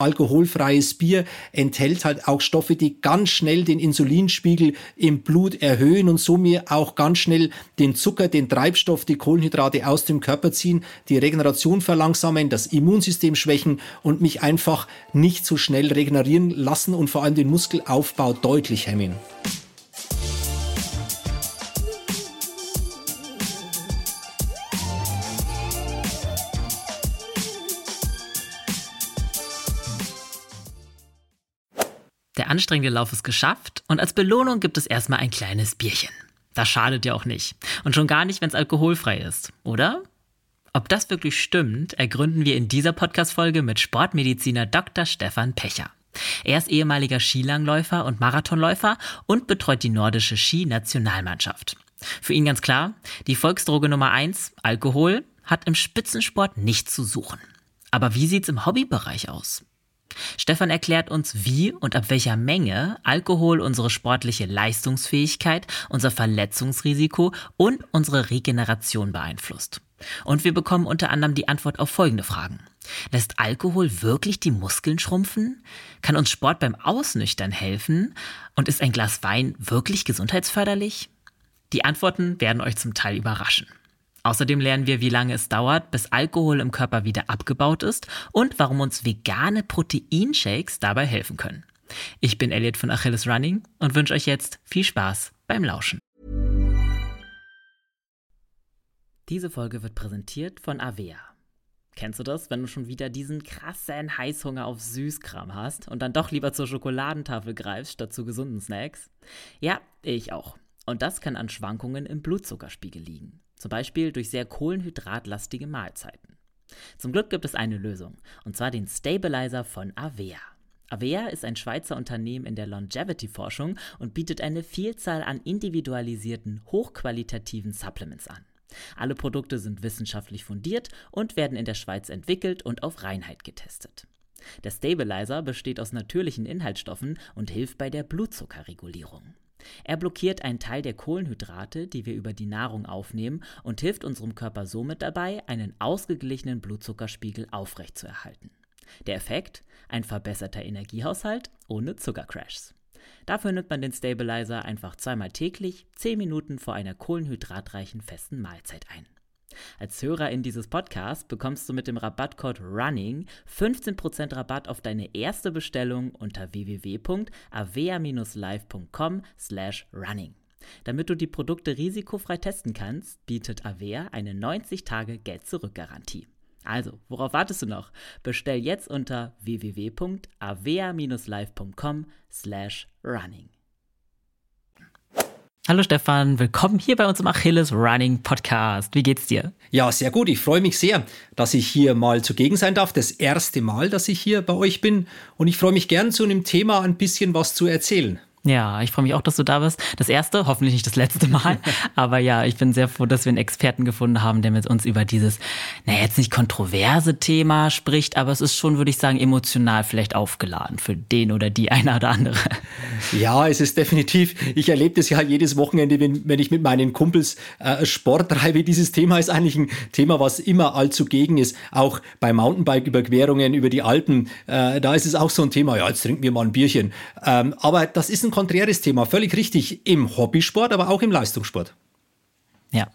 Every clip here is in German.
alkoholfreies Bier enthält halt auch Stoffe, die ganz schnell den Insulinspiegel im Blut erhöhen und so mir auch ganz schnell den Zucker, den Treibstoff, die Kohlenhydrate aus dem Körper ziehen, die Regeneration verlangsamen, das Immunsystem schwächen und mich einfach nicht so schnell regenerieren lassen und vor allem den Muskelaufbau deutlich hemmen. Anstrengende Lauf ist geschafft und als Belohnung gibt es erstmal ein kleines Bierchen. Das schadet ja auch nicht. Und schon gar nicht, wenn es alkoholfrei ist, oder? Ob das wirklich stimmt, ergründen wir in dieser Podcast-Folge mit Sportmediziner Dr. Stefan Pecher. Er ist ehemaliger Skilangläufer und Marathonläufer und betreut die nordische Ski-Nationalmannschaft. Für ihn ganz klar, die Volksdroge Nummer eins, Alkohol, hat im Spitzensport nichts zu suchen. Aber wie sieht's im Hobbybereich aus? Stefan erklärt uns, wie und ab welcher Menge Alkohol unsere sportliche Leistungsfähigkeit, unser Verletzungsrisiko und unsere Regeneration beeinflusst. Und wir bekommen unter anderem die Antwort auf folgende Fragen. Lässt Alkohol wirklich die Muskeln schrumpfen? Kann uns Sport beim Ausnüchtern helfen? Und ist ein Glas Wein wirklich gesundheitsförderlich? Die Antworten werden euch zum Teil überraschen. Außerdem lernen wir, wie lange es dauert, bis Alkohol im Körper wieder abgebaut ist und warum uns vegane Proteinshakes dabei helfen können. Ich bin Elliot von Achilles Running und wünsche euch jetzt viel Spaß beim Lauschen. Diese Folge wird präsentiert von Avea. Kennst du das, wenn du schon wieder diesen krassen Heißhunger auf Süßkram hast und dann doch lieber zur Schokoladentafel greifst statt zu gesunden Snacks? Ja, ich auch. Und das kann an Schwankungen im Blutzuckerspiegel liegen. Zum Beispiel durch sehr kohlenhydratlastige Mahlzeiten. Zum Glück gibt es eine Lösung, und zwar den Stabilizer von Avea. Avea ist ein Schweizer Unternehmen in der Longevity-Forschung und bietet eine Vielzahl an individualisierten, hochqualitativen Supplements an. Alle Produkte sind wissenschaftlich fundiert und werden in der Schweiz entwickelt und auf Reinheit getestet. Der Stabilizer besteht aus natürlichen Inhaltsstoffen und hilft bei der Blutzuckerregulierung. Er blockiert einen Teil der Kohlenhydrate, die wir über die Nahrung aufnehmen, und hilft unserem Körper somit dabei, einen ausgeglichenen Blutzuckerspiegel aufrechtzuerhalten. Der Effekt? Ein verbesserter Energiehaushalt ohne Zuckercrashs. Dafür nimmt man den Stabilizer einfach zweimal täglich, 10 Minuten vor einer kohlenhydratreichen festen Mahlzeit ein. Als Hörerin dieses Podcasts bekommst du mit dem Rabattcode RUNNING 15% Rabatt auf deine erste Bestellung unter www.avea-live.com slash running. Damit du die Produkte risikofrei testen kannst, bietet Avea eine 90-Tage-Geld-Zurück-Garantie. Also, worauf wartest du noch? Bestell jetzt unter www.avea-live.com slash running. Hallo Stefan, willkommen hier bei uns im Achilles Running Podcast. Wie geht's dir? Ja, sehr gut. Ich freue mich sehr, dass ich hier mal zugegen sein darf. Das erste Mal, dass ich hier bei euch bin. Und ich freue mich gern, zu einem Thema ein bisschen was zu erzählen. Ja, ich freue mich auch, dass du da bist. Das erste, hoffentlich nicht das letzte Mal. Aber ja, ich bin sehr froh, dass wir einen Experten gefunden haben, der mit uns über dieses, naja, jetzt nicht kontroverse Thema spricht, aber es ist schon, würde ich sagen, emotional vielleicht aufgeladen für den oder die eine oder andere. Ja, es ist definitiv. Ich erlebe das ja jedes Wochenende, wenn, wenn ich mit meinen Kumpels äh, Sport treibe. Dieses Thema ist eigentlich ein Thema, was immer allzu gegen ist. Auch bei Mountainbike-Überquerungen über die Alpen, äh, da ist es auch so ein Thema. Ja, jetzt trinken wir mal ein Bierchen. Ähm, aber das ist ein konträres Thema, völlig richtig, im Hobbysport, aber auch im Leistungssport. Ja,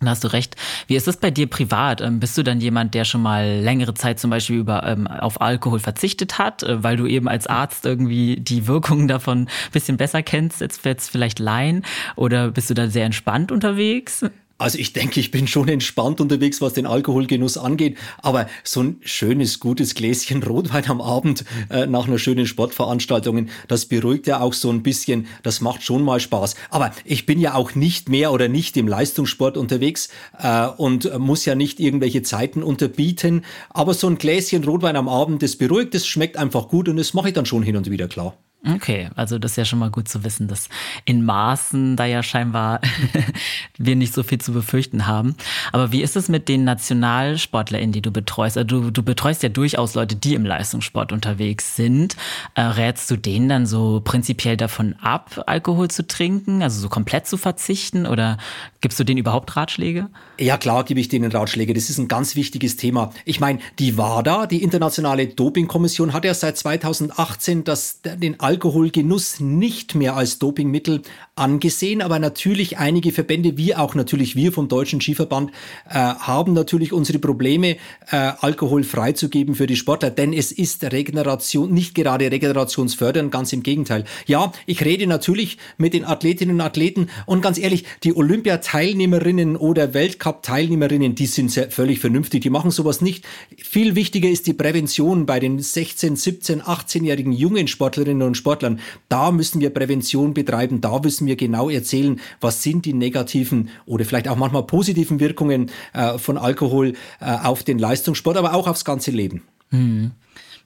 da hast du recht. Wie ist das bei dir privat? Ähm, bist du dann jemand, der schon mal längere Zeit zum Beispiel über, ähm, auf Alkohol verzichtet hat, äh, weil du eben als Arzt irgendwie die Wirkungen davon ein bisschen besser kennst, jetzt, jetzt vielleicht Laien? Oder bist du da sehr entspannt unterwegs? Also ich denke, ich bin schon entspannt unterwegs, was den Alkoholgenuss angeht. Aber so ein schönes, gutes Gläschen Rotwein am Abend äh, nach einer schönen Sportveranstaltung, das beruhigt ja auch so ein bisschen. Das macht schon mal Spaß. Aber ich bin ja auch nicht mehr oder nicht im Leistungssport unterwegs äh, und muss ja nicht irgendwelche Zeiten unterbieten. Aber so ein Gläschen Rotwein am Abend, das beruhigt, das schmeckt einfach gut und das mache ich dann schon hin und wieder klar. Okay, also das ist ja schon mal gut zu wissen, dass in Maßen da ja scheinbar wir nicht so viel zu befürchten haben. Aber wie ist es mit den NationalsportlerInnen, die du betreust? Also du, du betreust ja durchaus Leute, die im Leistungssport unterwegs sind. Äh, rätst du denen dann so prinzipiell davon ab, Alkohol zu trinken, also so komplett zu verzichten? Oder gibst du denen überhaupt Ratschläge? Ja, klar gebe ich denen Ratschläge. Das ist ein ganz wichtiges Thema. Ich meine, die WADA, die Internationale Dopingkommission, hat ja seit 2018 das, den Alkoholgenuss nicht mehr als Dopingmittel angesehen, aber natürlich einige Verbände, wie auch natürlich wir vom Deutschen Skiverband, äh, haben natürlich unsere Probleme, äh, Alkohol freizugeben für die Sportler, denn es ist Regeneration, nicht gerade regenerationsfördernd, ganz im Gegenteil. Ja, ich rede natürlich mit den Athletinnen und Athleten und ganz ehrlich, die Olympiateilnehmerinnen oder Weltcup-Teilnehmerinnen, die sind sehr, völlig vernünftig, die machen sowas nicht. Viel wichtiger ist die Prävention bei den 16, 17, 18-jährigen jungen Sportlerinnen und Sportlern. Da müssen wir Prävention betreiben, da müssen wir genau erzählen, was sind die negativen oder vielleicht auch manchmal positiven Wirkungen äh, von Alkohol äh, auf den Leistungssport, aber auch aufs ganze Leben. Mhm.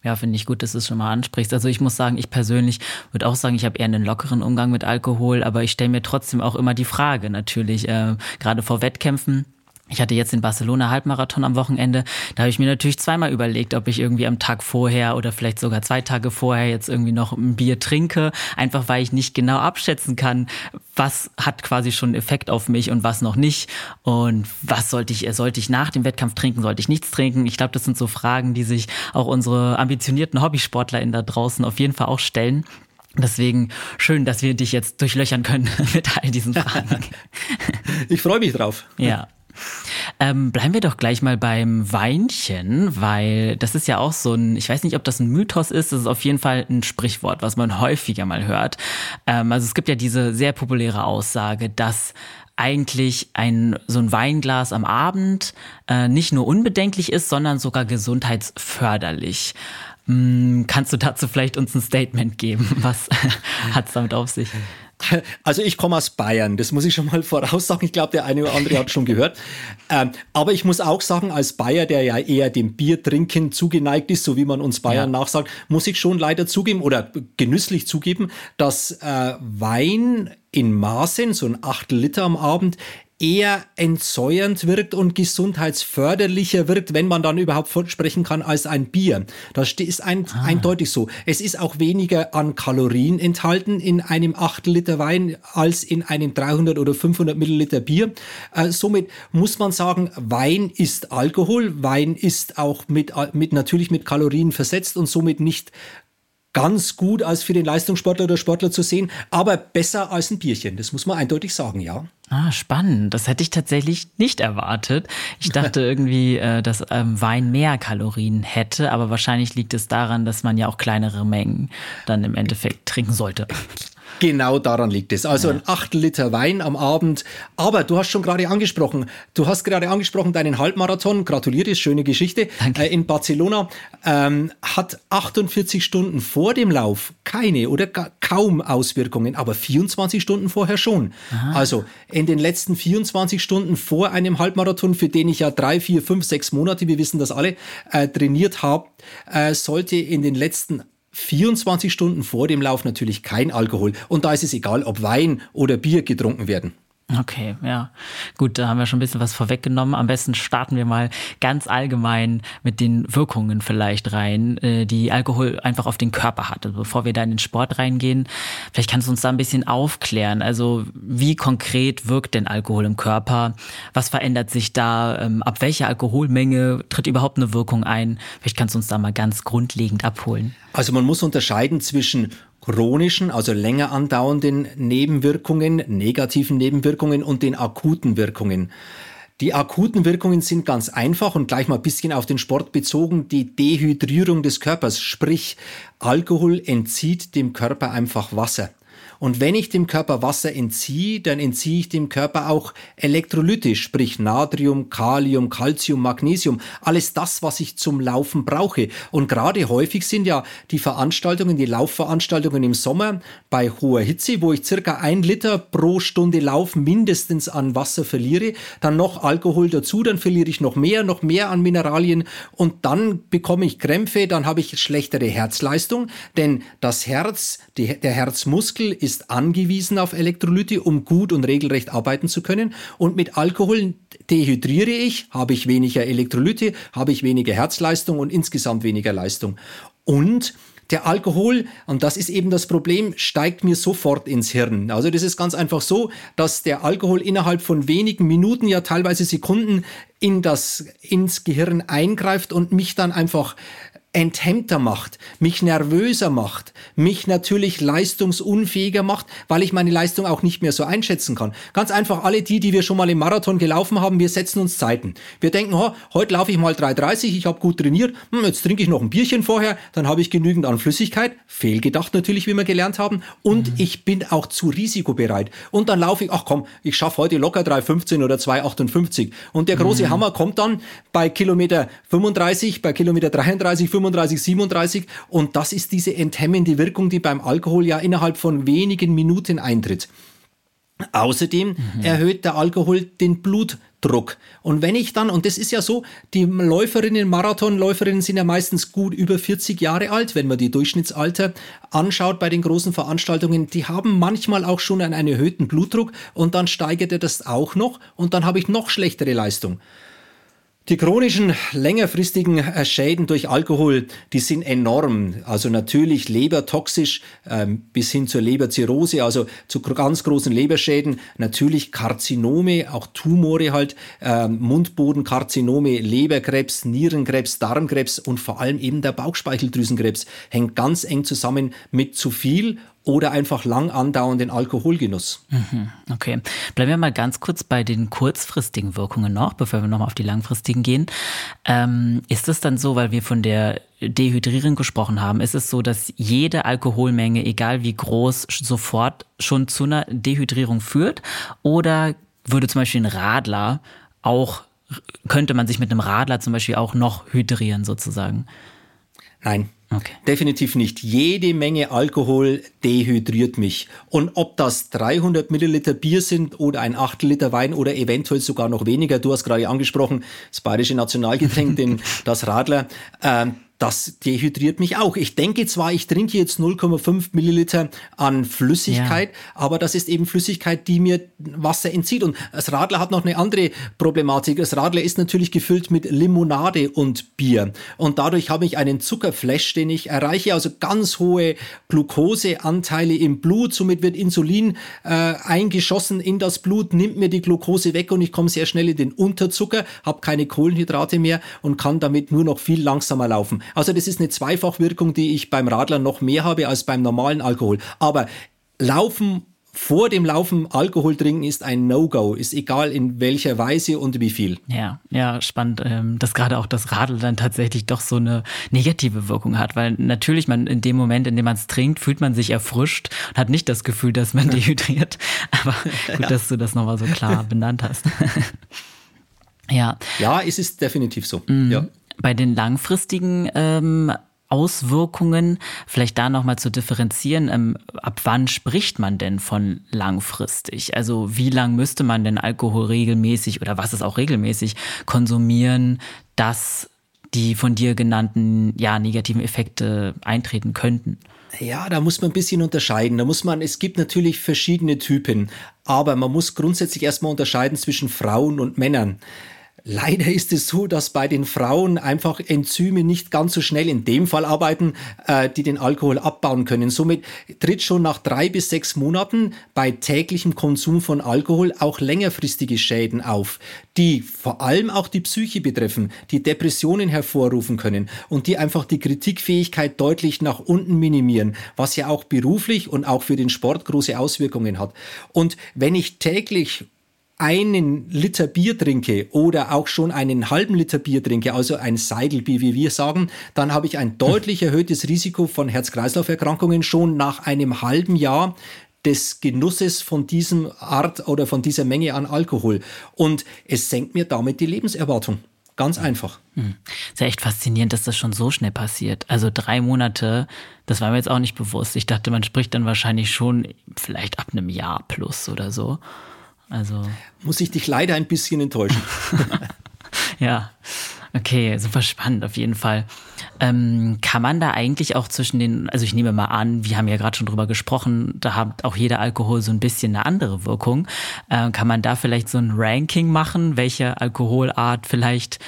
Ja, finde ich gut, dass du es schon mal ansprichst. Also ich muss sagen, ich persönlich würde auch sagen, ich habe eher einen lockeren Umgang mit Alkohol, aber ich stelle mir trotzdem auch immer die Frage natürlich, äh, gerade vor Wettkämpfen ich hatte jetzt den Barcelona Halbmarathon am Wochenende. Da habe ich mir natürlich zweimal überlegt, ob ich irgendwie am Tag vorher oder vielleicht sogar zwei Tage vorher jetzt irgendwie noch ein Bier trinke, einfach weil ich nicht genau abschätzen kann, was hat quasi schon Effekt auf mich und was noch nicht und was sollte ich sollte ich nach dem Wettkampf trinken, sollte ich nichts trinken? Ich glaube, das sind so Fragen, die sich auch unsere ambitionierten HobbysportlerInnen da draußen auf jeden Fall auch stellen. Deswegen schön, dass wir dich jetzt durchlöchern können mit all diesen Fragen. Ich freue mich drauf. Ja. Ähm, bleiben wir doch gleich mal beim Weinchen, weil das ist ja auch so ein, ich weiß nicht, ob das ein Mythos ist, das ist auf jeden Fall ein Sprichwort, was man häufiger mal hört. Ähm, also es gibt ja diese sehr populäre Aussage, dass eigentlich ein so ein Weinglas am Abend äh, nicht nur unbedenklich ist, sondern sogar gesundheitsförderlich. Hm, kannst du dazu vielleicht uns ein Statement geben? Was hat es damit auf sich? Also ich komme aus Bayern, das muss ich schon mal voraussagen. Ich glaube, der eine oder andere hat schon gehört. Ähm, aber ich muss auch sagen, als Bayer, der ja eher dem Biertrinken zugeneigt ist, so wie man uns Bayern ja. nachsagt, muss ich schon leider zugeben oder genüsslich zugeben, dass äh, Wein in Maßen, so ein Achtel Liter am Abend, eher entsäuernd wirkt und gesundheitsförderlicher wirkt, wenn man dann überhaupt sprechen kann, als ein Bier. Das ist ein, ah. eindeutig so. Es ist auch weniger an Kalorien enthalten in einem Achtel Liter Wein als in einem 300 oder 500 Milliliter Bier. Äh, somit muss man sagen, Wein ist Alkohol. Wein ist auch mit, mit natürlich mit Kalorien versetzt und somit nicht ganz gut als für den Leistungssportler oder Sportler zu sehen, aber besser als ein Bierchen. Das muss man eindeutig sagen, ja. Ah, spannend. Das hätte ich tatsächlich nicht erwartet. Ich dachte irgendwie, äh, dass ähm, Wein mehr Kalorien hätte, aber wahrscheinlich liegt es daran, dass man ja auch kleinere Mengen dann im Endeffekt trinken sollte. Genau daran liegt es. Also ja. ein Achtel Liter Wein am Abend. Aber du hast schon gerade angesprochen, du hast gerade angesprochen deinen Halbmarathon. Gratuliere, schöne Geschichte. Danke. Äh, in Barcelona ähm, hat 48 Stunden vor dem Lauf keine oder kaum Auswirkungen, aber 24 Stunden vorher schon. Aha. Also in den letzten 24 Stunden vor einem Halbmarathon, für den ich ja drei, vier, fünf, sechs Monate, wir wissen das alle, äh, trainiert habe, äh, sollte in den letzten 24 Stunden vor dem Lauf natürlich kein Alkohol. Und da ist es egal, ob Wein oder Bier getrunken werden. Okay, ja. Gut, da haben wir schon ein bisschen was vorweggenommen. Am besten starten wir mal ganz allgemein mit den Wirkungen vielleicht rein, äh, die Alkohol einfach auf den Körper hat. Also bevor wir da in den Sport reingehen, vielleicht kannst du uns da ein bisschen aufklären. Also wie konkret wirkt denn Alkohol im Körper? Was verändert sich da? Ähm, ab welcher Alkoholmenge tritt überhaupt eine Wirkung ein? Vielleicht kannst du uns da mal ganz grundlegend abholen. Also man muss unterscheiden zwischen chronischen, also länger andauernden Nebenwirkungen, negativen Nebenwirkungen und den akuten Wirkungen. Die akuten Wirkungen sind ganz einfach und gleich mal ein bisschen auf den Sport bezogen. Die Dehydrierung des Körpers, sprich Alkohol entzieht dem Körper einfach Wasser. Und wenn ich dem Körper Wasser entziehe, dann entziehe ich dem Körper auch Elektrolyte, sprich Natrium, Kalium, Calcium, Magnesium, alles das, was ich zum Laufen brauche. Und gerade häufig sind ja die Veranstaltungen, die Laufveranstaltungen im Sommer bei hoher Hitze, wo ich circa ein Liter pro Stunde Lauf mindestens an Wasser verliere, dann noch Alkohol dazu, dann verliere ich noch mehr, noch mehr an Mineralien und dann bekomme ich Krämpfe, dann habe ich schlechtere Herzleistung, denn das Herz, die, der Herzmuskel ist angewiesen auf Elektrolyte, um gut und regelrecht arbeiten zu können und mit Alkohol dehydriere ich, habe ich weniger Elektrolyte, habe ich weniger Herzleistung und insgesamt weniger Leistung. Und der Alkohol, und das ist eben das Problem, steigt mir sofort ins Hirn. Also das ist ganz einfach so, dass der Alkohol innerhalb von wenigen Minuten, ja teilweise Sekunden in das, ins Gehirn eingreift und mich dann einfach enthemmter macht, mich nervöser macht, mich natürlich leistungsunfähiger macht, weil ich meine Leistung auch nicht mehr so einschätzen kann. Ganz einfach alle die, die wir schon mal im Marathon gelaufen haben, wir setzen uns Zeiten. Wir denken, oh, heute laufe ich mal 3,30, ich habe gut trainiert, hm, jetzt trinke ich noch ein Bierchen vorher, dann habe ich genügend an Flüssigkeit, fehlgedacht natürlich, wie wir gelernt haben, und mhm. ich bin auch zu risikobereit. Und dann laufe ich, ach komm, ich schaffe heute locker 3,15 oder 2,58. Und der große mhm. Hammer kommt dann bei Kilometer 35, bei Kilometer 33, 35, 35, 37 und das ist diese enthemmende Wirkung, die beim Alkohol ja innerhalb von wenigen Minuten eintritt. Außerdem mhm. erhöht der Alkohol den Blutdruck. Und wenn ich dann, und das ist ja so, die Läuferinnen, Marathonläuferinnen sind ja meistens gut über 40 Jahre alt, wenn man die Durchschnittsalter anschaut bei den großen Veranstaltungen, die haben manchmal auch schon einen erhöhten Blutdruck und dann steigert er das auch noch und dann habe ich noch schlechtere Leistung. Die chronischen, längerfristigen äh, Schäden durch Alkohol, die sind enorm. Also natürlich lebertoxisch ähm, bis hin zur Leberzirrhose, also zu ganz großen Leberschäden. Natürlich Karzinome, auch Tumore halt, ähm, Mundbodenkarzinome, Leberkrebs, Nierenkrebs, Darmkrebs und vor allem eben der Bauchspeicheldrüsenkrebs hängt ganz eng zusammen mit zu viel oder einfach lang andauernden Alkoholgenuss. Mhm, okay. Bleiben wir mal ganz kurz bei den kurzfristigen Wirkungen noch, bevor wir nochmal auf die langfristigen gehen. Ähm, ist es dann so, weil wir von der Dehydrierung gesprochen haben, ist es so, dass jede Alkoholmenge, egal wie groß, sofort schon zu einer Dehydrierung führt? Oder würde zum Beispiel ein Radler auch, könnte man sich mit einem Radler zum Beispiel auch noch hydrieren sozusagen? Nein, Okay. Definitiv nicht. Jede Menge Alkohol dehydriert mich. Und ob das 300 Milliliter Bier sind oder ein Achtel Liter Wein oder eventuell sogar noch weniger, du hast gerade angesprochen, das bayerische Nationalgetränk, den, das Radler, äh, das dehydriert mich auch. Ich denke zwar, ich trinke jetzt 0,5 Milliliter an Flüssigkeit, ja. aber das ist eben Flüssigkeit, die mir Wasser entzieht. Und das Radler hat noch eine andere Problematik. Das Radler ist natürlich gefüllt mit Limonade und Bier. Und dadurch habe ich einen Zuckerflash, den ich erreiche, also ganz hohe Glukoseanteile im Blut. Somit wird Insulin äh, eingeschossen in das Blut, nimmt mir die Glucose weg und ich komme sehr schnell in den Unterzucker, habe keine Kohlenhydrate mehr und kann damit nur noch viel langsamer laufen. Also das ist eine Zweifachwirkung, die ich beim Radler noch mehr habe als beim normalen Alkohol. Aber Laufen vor dem Laufen Alkohol trinken ist ein No-Go, ist egal in welcher Weise und wie viel. Ja, ja, spannend, ähm, dass gerade auch das Radl dann tatsächlich doch so eine negative Wirkung hat, weil natürlich man in dem Moment, in dem man es trinkt, fühlt man sich erfrischt und hat nicht das Gefühl, dass man dehydriert. Aber gut, ja. dass du das nochmal so klar benannt hast. ja. Ja, es ist definitiv so. Mhm. Ja. Bei den langfristigen ähm, Auswirkungen, vielleicht da nochmal zu differenzieren, ähm, ab wann spricht man denn von langfristig? Also wie lang müsste man denn Alkohol regelmäßig oder was ist auch regelmäßig konsumieren, dass die von dir genannten ja, negativen Effekte eintreten könnten? Ja, da muss man ein bisschen unterscheiden. Da muss man, es gibt natürlich verschiedene Typen, aber man muss grundsätzlich erstmal unterscheiden zwischen Frauen und Männern. Leider ist es so, dass bei den Frauen einfach Enzyme nicht ganz so schnell in dem Fall arbeiten, äh, die den Alkohol abbauen können. Somit tritt schon nach drei bis sechs Monaten bei täglichem Konsum von Alkohol auch längerfristige Schäden auf, die vor allem auch die Psyche betreffen, die Depressionen hervorrufen können und die einfach die Kritikfähigkeit deutlich nach unten minimieren, was ja auch beruflich und auch für den Sport große Auswirkungen hat. Und wenn ich täglich einen Liter Bier trinke oder auch schon einen halben Liter Bier trinke, also ein Seidelbier, wie wir sagen, dann habe ich ein deutlich erhöhtes Risiko von Herz-Kreislauf-Erkrankungen schon nach einem halben Jahr des Genusses von diesem Art oder von dieser Menge an Alkohol. Und es senkt mir damit die Lebenserwartung. Ganz einfach. Hm. Ist ja echt faszinierend, dass das schon so schnell passiert. Also drei Monate, das war mir jetzt auch nicht bewusst. Ich dachte, man spricht dann wahrscheinlich schon vielleicht ab einem Jahr plus oder so. Also. Muss ich dich leider ein bisschen enttäuschen. ja. Okay, super spannend auf jeden Fall. Ähm, kann man da eigentlich auch zwischen den, also ich nehme mal an, wir haben ja gerade schon drüber gesprochen, da hat auch jeder Alkohol so ein bisschen eine andere Wirkung. Äh, kann man da vielleicht so ein Ranking machen, welche Alkoholart vielleicht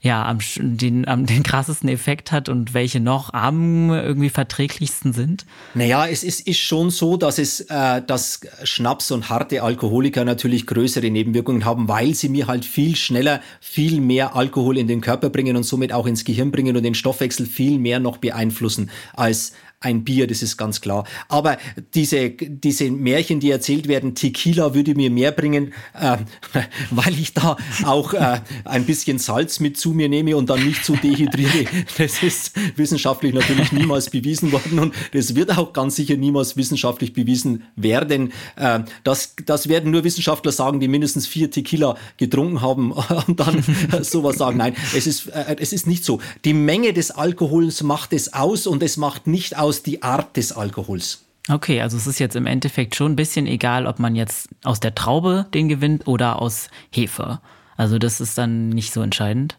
ja, am, den, am, den krassesten Effekt hat und welche noch am irgendwie verträglichsten sind? Naja, es ist, ist schon so, dass es, äh, dass Schnaps und harte Alkoholiker natürlich größere Nebenwirkungen haben, weil sie mir halt viel schneller, viel mehr Alkohol in den Körper bringen und somit auch ins Gehirn bringen und den Stoffwechsel viel mehr noch beeinflussen als ein Bier, das ist ganz klar. Aber diese, diese Märchen, die erzählt werden, Tequila würde mir mehr bringen, äh, weil ich da auch äh, ein bisschen Salz mit zu mir nehme und dann nicht zu dehydriere. Das ist wissenschaftlich natürlich niemals bewiesen worden und das wird auch ganz sicher niemals wissenschaftlich bewiesen werden. Äh, das, das werden nur Wissenschaftler sagen, die mindestens vier Tequila getrunken haben und dann sowas sagen. Nein, es ist, äh, es ist nicht so. Die Menge des Alkohols macht es aus und es macht nicht aus, aus die Art des Alkohols. Okay, also es ist jetzt im Endeffekt schon ein bisschen egal, ob man jetzt aus der Traube den gewinnt oder aus Hefe. Also das ist dann nicht so entscheidend.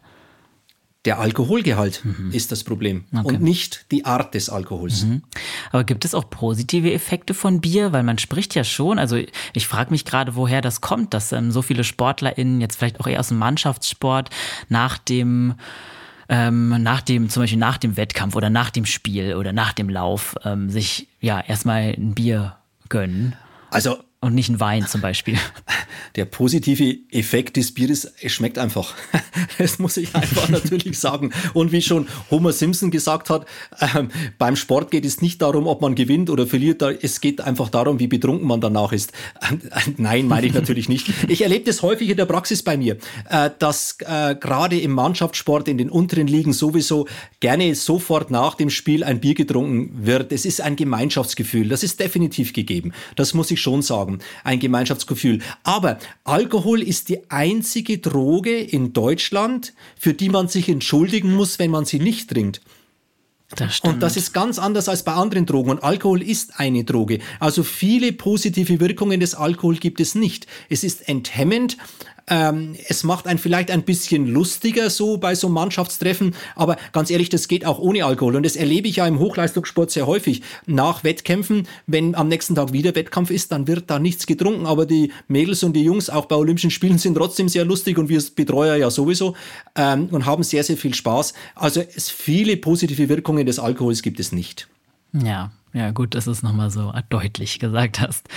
Der Alkoholgehalt mhm. ist das Problem okay. und nicht die Art des Alkohols. Mhm. Aber gibt es auch positive Effekte von Bier? Weil man spricht ja schon, also ich frage mich gerade, woher das kommt, dass ähm, so viele SportlerInnen jetzt vielleicht auch eher aus dem Mannschaftssport nach dem ähm, nach dem, zum Beispiel nach dem Wettkampf oder nach dem Spiel oder nach dem Lauf ähm, sich ja erstmal ein Bier gönnen. Also und nicht ein Wein zum Beispiel. Der positive Effekt des Bieres, es schmeckt einfach. Das muss ich einfach natürlich sagen. Und wie schon Homer Simpson gesagt hat, ähm, beim Sport geht es nicht darum, ob man gewinnt oder verliert. Es geht einfach darum, wie betrunken man danach ist. Äh, nein, meine ich natürlich nicht. Ich erlebe das häufig in der Praxis bei mir, äh, dass äh, gerade im Mannschaftssport in den unteren Ligen sowieso gerne sofort nach dem Spiel ein Bier getrunken wird. Es ist ein Gemeinschaftsgefühl. Das ist definitiv gegeben. Das muss ich schon sagen haben, ein Gemeinschaftsgefühl. Aber Alkohol ist die einzige Droge in Deutschland, für die man sich entschuldigen muss, wenn man sie nicht trinkt. Das und das ist ganz anders als bei anderen Drogen. Und Alkohol ist eine Droge. Also viele positive Wirkungen des Alkohol gibt es nicht. Es ist enthemmend, ähm, es macht einen vielleicht ein bisschen lustiger so bei so Mannschaftstreffen, aber ganz ehrlich, das geht auch ohne Alkohol. Und das erlebe ich ja im Hochleistungssport sehr häufig. Nach Wettkämpfen, wenn am nächsten Tag wieder Wettkampf ist, dann wird da nichts getrunken. Aber die Mädels und die Jungs auch bei Olympischen Spielen sind trotzdem sehr lustig und wir Betreuer ja sowieso ähm, und haben sehr, sehr viel Spaß. Also es viele positive Wirkungen des Alkohols gibt es nicht. Ja, ja, gut, dass du es nochmal so deutlich gesagt hast.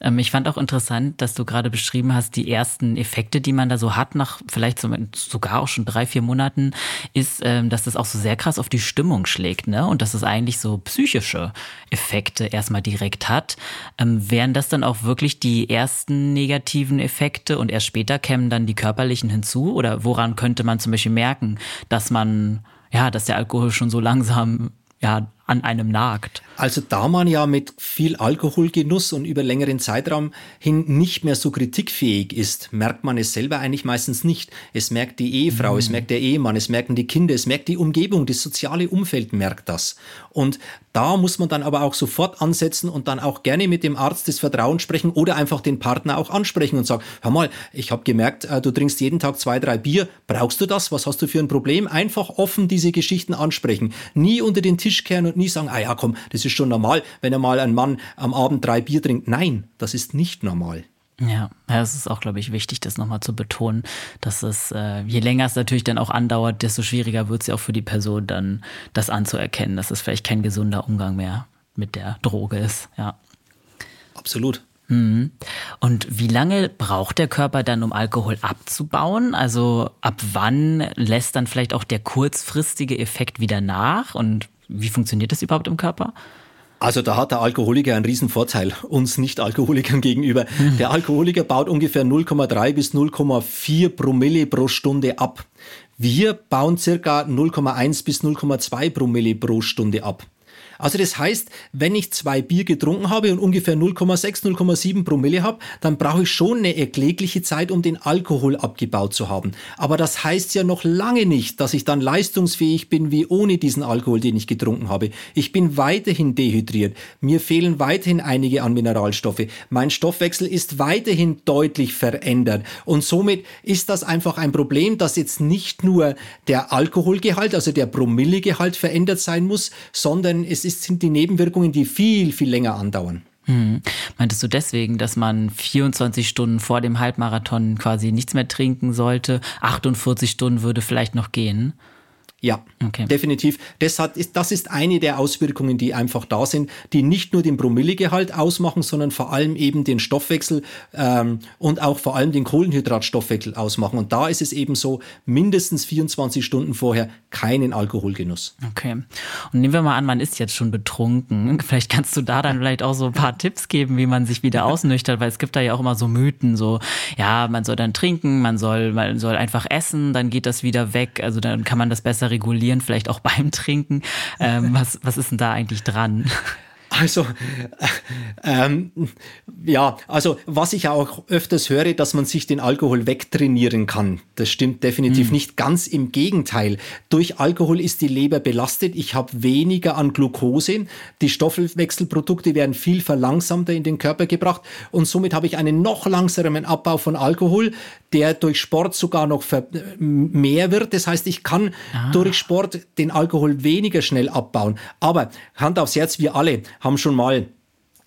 Ähm, ich fand auch interessant, dass du gerade beschrieben hast, die ersten Effekte, die man da so hat, nach vielleicht sogar auch schon drei, vier Monaten, ist, ähm, dass das auch so sehr krass auf die Stimmung schlägt, ne? Und dass es eigentlich so psychische Effekte erstmal direkt hat. Ähm, wären das dann auch wirklich die ersten negativen Effekte und erst später kämen dann die körperlichen hinzu? Oder woran könnte man zum Beispiel merken, dass man, ja, dass der Alkohol schon so langsam ja, an einem nagt. Also da man ja mit viel Alkoholgenuss und über längeren Zeitraum hin nicht mehr so kritikfähig ist, merkt man es selber eigentlich meistens nicht. Es merkt die Ehefrau, mhm. es merkt der Ehemann, es merken die Kinder, es merkt die Umgebung, das soziale Umfeld merkt das. Und da muss man dann aber auch sofort ansetzen und dann auch gerne mit dem Arzt des Vertrauens sprechen oder einfach den Partner auch ansprechen und sagen, hör mal, ich habe gemerkt, äh, du trinkst jeden Tag zwei, drei Bier, brauchst du das? Was hast du für ein Problem? Einfach offen diese Geschichten ansprechen. Nie unter den Tisch kehren und nie sagen, ah ja, komm, das ist schon normal, wenn er mal ein Mann am Abend drei Bier trinkt. Nein, das ist nicht normal. Ja, ja, es ist auch, glaube ich, wichtig, das nochmal zu betonen, dass es, äh, je länger es natürlich dann auch andauert, desto schwieriger wird es ja auch für die Person dann, das anzuerkennen, dass es vielleicht kein gesunder Umgang mehr mit der Droge ist, ja. Absolut. Mhm. Und wie lange braucht der Körper dann, um Alkohol abzubauen? Also ab wann lässt dann vielleicht auch der kurzfristige Effekt wieder nach? Und wie funktioniert das überhaupt im Körper? Also da hat der Alkoholiker einen riesen Vorteil uns Nicht-Alkoholikern gegenüber. Mhm. Der Alkoholiker baut ungefähr 0,3 bis 0,4 Promille pro Stunde ab. Wir bauen circa 0,1 bis 0,2 Promille pro Stunde ab. Also das heißt, wenn ich zwei Bier getrunken habe und ungefähr 0,6, 0,7 Promille habe, dann brauche ich schon eine erklägliche Zeit, um den Alkohol abgebaut zu haben. Aber das heißt ja noch lange nicht, dass ich dann leistungsfähig bin wie ohne diesen Alkohol, den ich getrunken habe. Ich bin weiterhin dehydriert. Mir fehlen weiterhin einige an Mineralstoffe. Mein Stoffwechsel ist weiterhin deutlich verändert. Und somit ist das einfach ein Problem, dass jetzt nicht nur der Alkoholgehalt, also der Promillegehalt verändert sein muss, sondern es ist, sind die Nebenwirkungen, die viel, viel länger andauern. Hm. Meintest du deswegen, dass man 24 Stunden vor dem Halbmarathon quasi nichts mehr trinken sollte? 48 Stunden würde vielleicht noch gehen? Ja, okay. definitiv. Das, hat, ist, das ist eine der Auswirkungen, die einfach da sind, die nicht nur den Promillegehalt ausmachen, sondern vor allem eben den Stoffwechsel ähm, und auch vor allem den Kohlenhydratstoffwechsel ausmachen. Und da ist es eben so, mindestens 24 Stunden vorher keinen Alkoholgenuss. Okay. Und nehmen wir mal an, man ist jetzt schon betrunken. Vielleicht kannst du da dann vielleicht auch so ein paar Tipps geben, wie man sich wieder ausnüchtert, weil es gibt da ja auch immer so Mythen, so, ja, man soll dann trinken, man soll, man soll einfach essen, dann geht das wieder weg. Also dann kann man das besser regulieren, vielleicht auch beim Trinken. Ähm, was, was ist denn da eigentlich dran? Also, ähm, ja, also was ich auch öfters höre, dass man sich den Alkohol wegtrainieren kann. Das stimmt definitiv mhm. nicht. Ganz im Gegenteil. Durch Alkohol ist die Leber belastet. Ich habe weniger an Glucose. Die Stoffwechselprodukte werden viel verlangsamter in den Körper gebracht und somit habe ich einen noch langsamen Abbau von Alkohol, der durch Sport sogar noch mehr wird. Das heißt, ich kann ah. durch Sport den Alkohol weniger schnell abbauen. Aber Hand aufs Herz, wir alle haben schon mal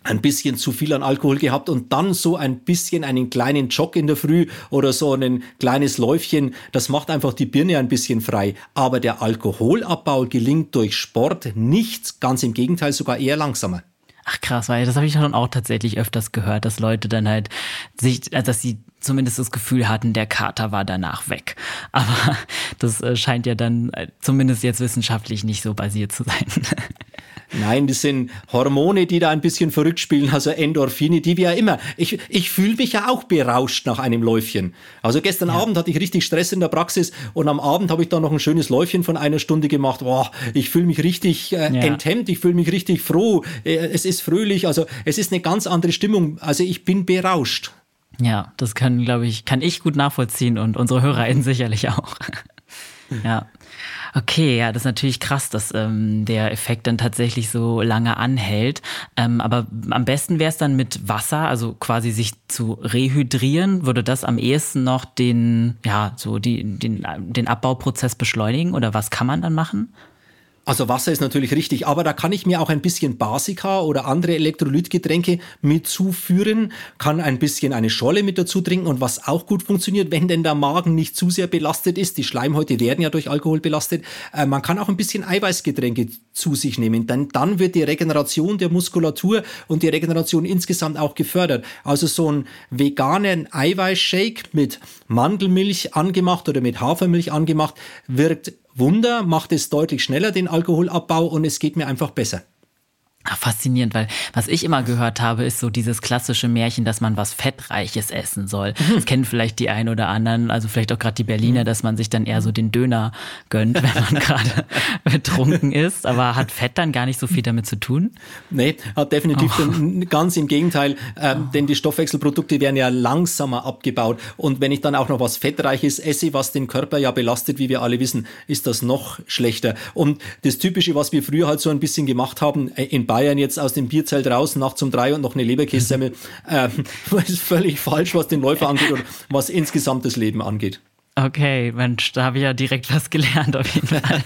ein bisschen zu viel an Alkohol gehabt und dann so ein bisschen einen kleinen Jog in der Früh oder so ein kleines Läufchen, das macht einfach die Birne ein bisschen frei. Aber der Alkoholabbau gelingt durch Sport nicht, ganz im Gegenteil, sogar eher langsamer. Ach krass, weil das habe ich schon auch tatsächlich öfters gehört, dass Leute dann halt sich, also dass sie zumindest das Gefühl hatten, der Kater war danach weg. Aber das äh, scheint ja dann äh, zumindest jetzt wissenschaftlich nicht so basiert zu sein. Nein, das sind Hormone, die da ein bisschen verrückt spielen, also Endorphine, die wir ja immer. Ich, ich fühle mich ja auch berauscht nach einem Läufchen. Also gestern ja. Abend hatte ich richtig Stress in der Praxis und am Abend habe ich dann noch ein schönes Läufchen von einer Stunde gemacht. Boah, ich fühle mich richtig äh, ja. enthemmt, ich fühle mich richtig froh. Äh, es ist fröhlich, also es ist eine ganz andere Stimmung. Also ich bin berauscht. Ja, das kann, glaube ich, kann ich gut nachvollziehen und unsere HörerInnen sicherlich auch. ja. Okay, ja, das ist natürlich krass, dass ähm, der Effekt dann tatsächlich so lange anhält. Ähm, aber am besten wäre es dann mit Wasser, also quasi sich zu rehydrieren. Würde das am ehesten noch den, ja, so die, den, den Abbauprozess beschleunigen oder was kann man dann machen? Also Wasser ist natürlich richtig, aber da kann ich mir auch ein bisschen Basika oder andere Elektrolytgetränke mit zuführen, kann ein bisschen eine Scholle mit dazu trinken und was auch gut funktioniert, wenn denn der Magen nicht zu sehr belastet ist, die Schleimhäute werden ja durch Alkohol belastet, äh, man kann auch ein bisschen Eiweißgetränke zu sich nehmen, denn dann wird die Regeneration der Muskulatur und die Regeneration insgesamt auch gefördert. Also so ein veganen Eiweißshake mit Mandelmilch angemacht oder mit Hafermilch angemacht wirkt Wunder, macht es deutlich schneller den Alkoholabbau und es geht mir einfach besser. Ach, faszinierend, weil was ich immer gehört habe, ist so dieses klassische Märchen, dass man was Fettreiches essen soll. Mhm. Das kennen vielleicht die einen oder anderen, also vielleicht auch gerade die Berliner, mhm. dass man sich dann eher so den Döner gönnt, wenn man gerade betrunken ist. Aber hat Fett dann gar nicht so viel damit zu tun? Nee, hat definitiv oh. ganz im Gegenteil, ähm, oh. denn die Stoffwechselprodukte werden ja langsamer abgebaut. Und wenn ich dann auch noch was Fettreiches esse, was den Körper ja belastet, wie wir alle wissen, ist das noch schlechter. Und das Typische, was wir früher halt so ein bisschen gemacht haben, äh, in Bayern jetzt aus dem Bierzelt raus, nachts um drei und noch eine Leberkässemmel. ähm, ist völlig falsch, was den Läufer angeht oder was insgesamt das Leben angeht. Okay, Mensch, da habe ich ja direkt was gelernt auf jeden Fall.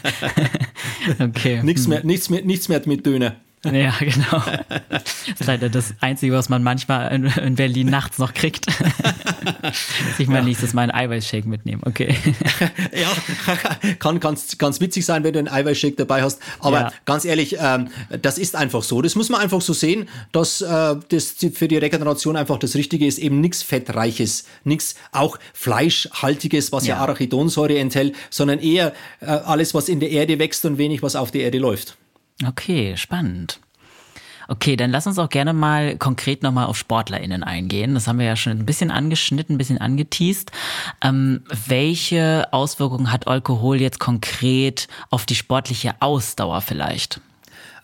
okay. Nichts mehr, nichts mehr, nichts mehr mit Döner. Ja, genau. Das ist leider das Einzige, was man manchmal in, in Berlin nachts noch kriegt. ich mal ja. nächstes Mal einen Eiweißshake mitnehmen, okay. Ja, kann ganz, ganz witzig sein, wenn du einen Eiweißshake dabei hast. Aber ja. ganz ehrlich, ähm, das ist einfach so. Das muss man einfach so sehen, dass äh, das für die Regeneration einfach das Richtige ist. Eben nichts Fettreiches, nichts auch Fleischhaltiges, was ja, ja Arachidonsäure enthält, sondern eher äh, alles, was in der Erde wächst und wenig, was auf der Erde läuft. Okay, spannend. Okay, dann lass uns auch gerne mal konkret nochmal auf SportlerInnen eingehen. Das haben wir ja schon ein bisschen angeschnitten, ein bisschen angeteased. Ähm, welche Auswirkungen hat Alkohol jetzt konkret auf die sportliche Ausdauer vielleicht?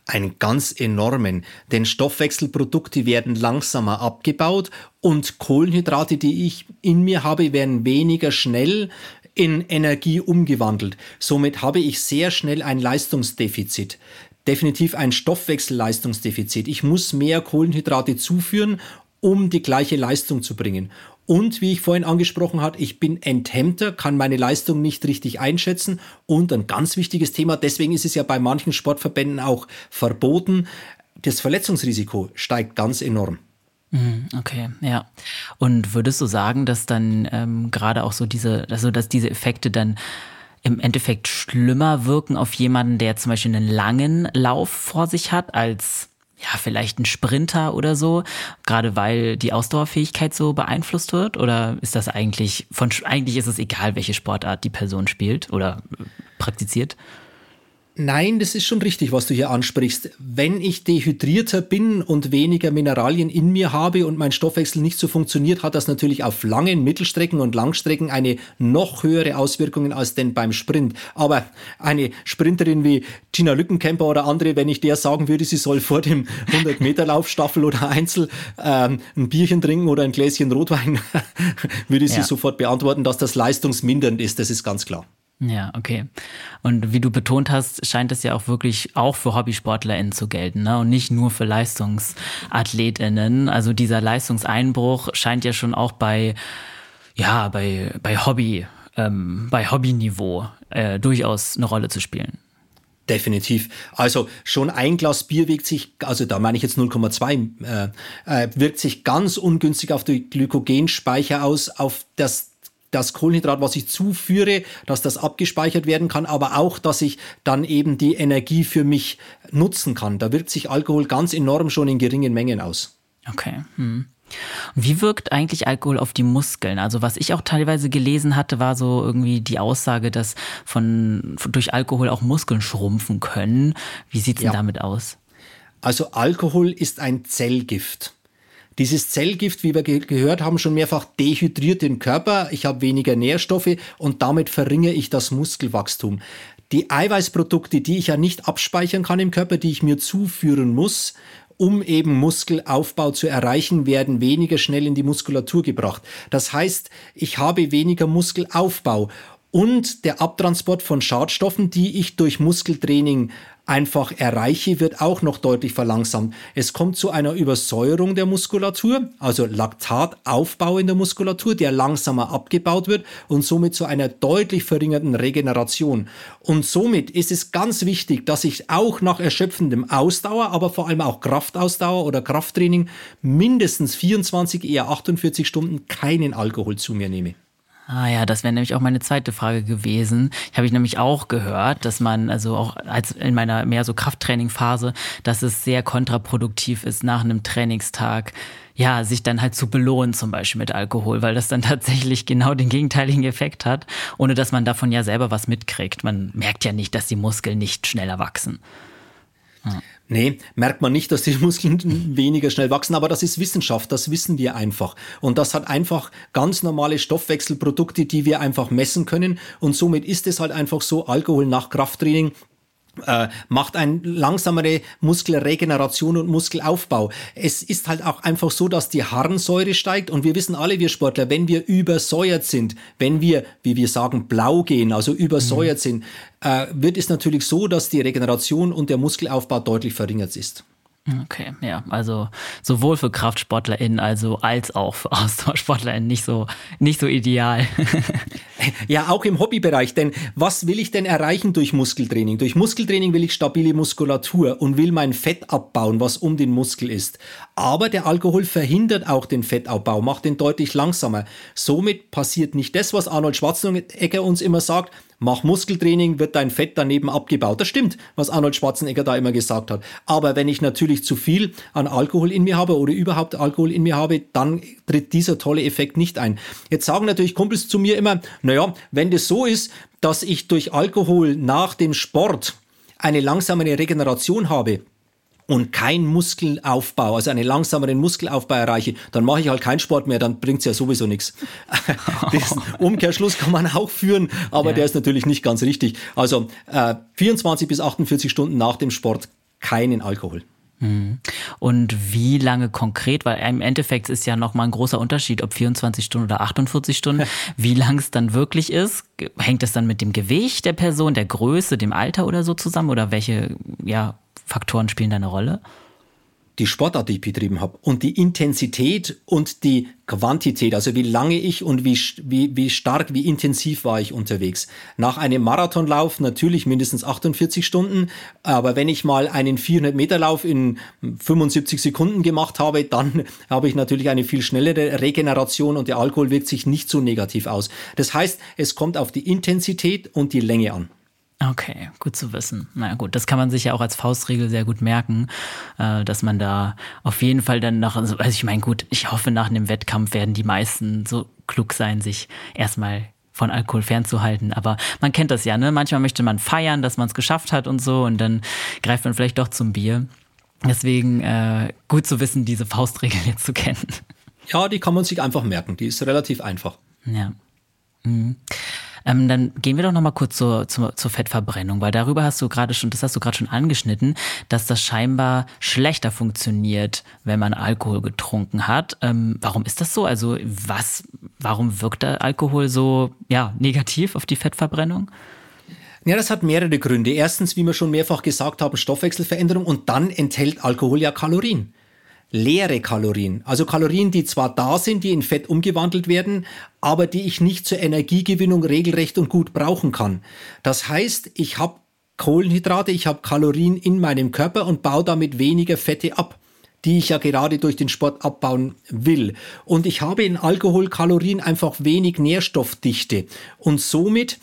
Einen ganz enormen, denn Stoffwechselprodukte werden langsamer abgebaut und Kohlenhydrate, die ich in mir habe, werden weniger schnell in Energie umgewandelt. Somit habe ich sehr schnell ein Leistungsdefizit. Definitiv ein Stoffwechselleistungsdefizit. Ich muss mehr Kohlenhydrate zuführen, um die gleiche Leistung zu bringen. Und wie ich vorhin angesprochen habe, ich bin enthemmter, kann meine Leistung nicht richtig einschätzen. Und ein ganz wichtiges Thema, deswegen ist es ja bei manchen Sportverbänden auch verboten, das Verletzungsrisiko steigt ganz enorm. Mhm, okay, ja. Und würdest du sagen, dass dann ähm, gerade auch so diese, also dass diese Effekte dann im Endeffekt schlimmer wirken auf jemanden, der zum Beispiel einen langen Lauf vor sich hat, als ja, vielleicht ein Sprinter oder so, gerade weil die Ausdauerfähigkeit so beeinflusst wird? Oder ist das eigentlich von eigentlich ist es egal, welche Sportart die Person spielt oder praktiziert? Nein, das ist schon richtig, was du hier ansprichst. Wenn ich dehydrierter bin und weniger Mineralien in mir habe und mein Stoffwechsel nicht so funktioniert, hat das natürlich auf langen Mittelstrecken und Langstrecken eine noch höhere Auswirkungen als denn beim Sprint. Aber eine Sprinterin wie Tina Lückenkämper oder andere, wenn ich der sagen würde, sie soll vor dem 100-Meter-Lauf Staffel oder Einzel ähm, ein Bierchen trinken oder ein Gläschen Rotwein, würde sie ja. sofort beantworten, dass das leistungsmindernd ist. Das ist ganz klar. Ja, okay. Und wie du betont hast, scheint es ja auch wirklich auch für HobbysportlerInnen zu gelten, ne? Und nicht nur für LeistungsathletInnen. Also dieser Leistungseinbruch scheint ja schon auch bei, ja, bei, bei Hobby, ähm, bei Hobbyniveau äh, durchaus eine Rolle zu spielen. Definitiv. Also schon ein Glas Bier wirkt sich, also da meine ich jetzt 0,2, äh, äh, wirkt sich ganz ungünstig auf die Glykogenspeicher aus, auf das das Kohlenhydrat, was ich zuführe, dass das abgespeichert werden kann, aber auch, dass ich dann eben die Energie für mich nutzen kann. Da wirkt sich Alkohol ganz enorm schon in geringen Mengen aus. Okay. Hm. Wie wirkt eigentlich Alkohol auf die Muskeln? Also was ich auch teilweise gelesen hatte, war so irgendwie die Aussage, dass von, durch Alkohol auch Muskeln schrumpfen können. Wie sieht's ja. denn damit aus? Also Alkohol ist ein Zellgift. Dieses Zellgift, wie wir ge gehört haben, schon mehrfach dehydriert den Körper. Ich habe weniger Nährstoffe und damit verringere ich das Muskelwachstum. Die Eiweißprodukte, die ich ja nicht abspeichern kann im Körper, die ich mir zuführen muss, um eben Muskelaufbau zu erreichen, werden weniger schnell in die Muskulatur gebracht. Das heißt, ich habe weniger Muskelaufbau und der Abtransport von Schadstoffen, die ich durch Muskeltraining einfach erreiche, wird auch noch deutlich verlangsamt. Es kommt zu einer Übersäuerung der Muskulatur, also Laktataufbau in der Muskulatur, der langsamer abgebaut wird und somit zu einer deutlich verringerten Regeneration. Und somit ist es ganz wichtig, dass ich auch nach erschöpfendem Ausdauer, aber vor allem auch Kraftausdauer oder Krafttraining mindestens 24, eher 48 Stunden keinen Alkohol zu mir nehme. Ah ja, das wäre nämlich auch meine zweite Frage gewesen. Ich habe ich nämlich auch gehört, dass man, also auch als in meiner mehr so Krafttraining-Phase, dass es sehr kontraproduktiv ist, nach einem Trainingstag, ja, sich dann halt zu belohnen, zum Beispiel mit Alkohol, weil das dann tatsächlich genau den gegenteiligen Effekt hat, ohne dass man davon ja selber was mitkriegt. Man merkt ja nicht, dass die Muskeln nicht schneller wachsen. Ja. Nee, merkt man nicht, dass die Muskeln weniger schnell wachsen, aber das ist Wissenschaft, das wissen wir einfach. Und das hat einfach ganz normale Stoffwechselprodukte, die wir einfach messen können. Und somit ist es halt einfach so, Alkohol nach Krafttraining äh, macht eine langsamere Muskelregeneration und Muskelaufbau. Es ist halt auch einfach so, dass die Harnsäure steigt und wir wissen alle, wir Sportler, wenn wir übersäuert sind, wenn wir, wie wir sagen, blau gehen, also übersäuert mhm. sind, äh, wird es natürlich so, dass die Regeneration und der Muskelaufbau deutlich verringert ist. Okay, ja, also sowohl für KraftsportlerInnen also als auch für AusdauersportlerInnen nicht so, nicht so ideal. ja, auch im Hobbybereich, denn was will ich denn erreichen durch Muskeltraining? Durch Muskeltraining will ich stabile Muskulatur und will mein Fett abbauen, was um den Muskel ist. Aber der Alkohol verhindert auch den Fettabbau, macht den deutlich langsamer. Somit passiert nicht das, was Arnold Schwarzenegger uns immer sagt, mach Muskeltraining, wird dein Fett daneben abgebaut. Das stimmt, was Arnold Schwarzenegger da immer gesagt hat. Aber wenn ich natürlich zu viel an Alkohol in mir habe oder überhaupt Alkohol in mir habe, dann tritt dieser tolle Effekt nicht ein. Jetzt sagen natürlich Kumpels zu mir immer, naja, wenn das so ist, dass ich durch Alkohol nach dem Sport eine langsamere Regeneration habe, und kein Muskelaufbau, also einen langsameren Muskelaufbau erreiche, dann mache ich halt keinen Sport mehr, dann bringt's ja sowieso nichts. Diesen Umkehrschluss kann man auch führen, aber ja. der ist natürlich nicht ganz richtig. Also äh, 24 bis 48 Stunden nach dem Sport keinen Alkohol. Mhm. Und wie lange konkret, weil im Endeffekt ist ja nochmal ein großer Unterschied, ob 24 Stunden oder 48 Stunden, wie lang es dann wirklich ist. Hängt es dann mit dem Gewicht der Person, der Größe, dem Alter oder so zusammen? Oder welche ja, Faktoren spielen da eine Rolle? die Sportart, die ich betrieben habe und die Intensität und die Quantität, also wie lange ich und wie, wie, wie stark, wie intensiv war ich unterwegs. Nach einem Marathonlauf natürlich mindestens 48 Stunden, aber wenn ich mal einen 400 Meter Lauf in 75 Sekunden gemacht habe, dann habe ich natürlich eine viel schnellere Regeneration und der Alkohol wirkt sich nicht so negativ aus. Das heißt, es kommt auf die Intensität und die Länge an. Okay, gut zu wissen. Na gut, das kann man sich ja auch als Faustregel sehr gut merken, äh, dass man da auf jeden Fall dann nach, also, also ich meine, gut, ich hoffe, nach einem Wettkampf werden die meisten so klug sein, sich erstmal von Alkohol fernzuhalten. Aber man kennt das ja, ne? Manchmal möchte man feiern, dass man es geschafft hat und so und dann greift man vielleicht doch zum Bier. Deswegen äh, gut zu wissen, diese Faustregel jetzt zu kennen. Ja, die kann man sich einfach merken. Die ist relativ einfach. Ja. Mhm. Ähm, dann gehen wir doch noch mal kurz zur, zur, zur Fettverbrennung, weil darüber hast du gerade schon, das hast du gerade schon angeschnitten, dass das scheinbar schlechter funktioniert, wenn man Alkohol getrunken hat. Ähm, warum ist das so? Also was, warum wirkt der Alkohol so ja, negativ auf die Fettverbrennung? Ja, das hat mehrere Gründe. Erstens, wie wir schon mehrfach gesagt haben, Stoffwechselveränderung und dann enthält Alkohol ja Kalorien leere Kalorien. Also Kalorien, die zwar da sind, die in Fett umgewandelt werden, aber die ich nicht zur Energiegewinnung regelrecht und gut brauchen kann. Das heißt, ich habe Kohlenhydrate, ich habe Kalorien in meinem Körper und baue damit weniger Fette ab die ich ja gerade durch den Sport abbauen will. Und ich habe in Alkoholkalorien einfach wenig Nährstoffdichte. Und somit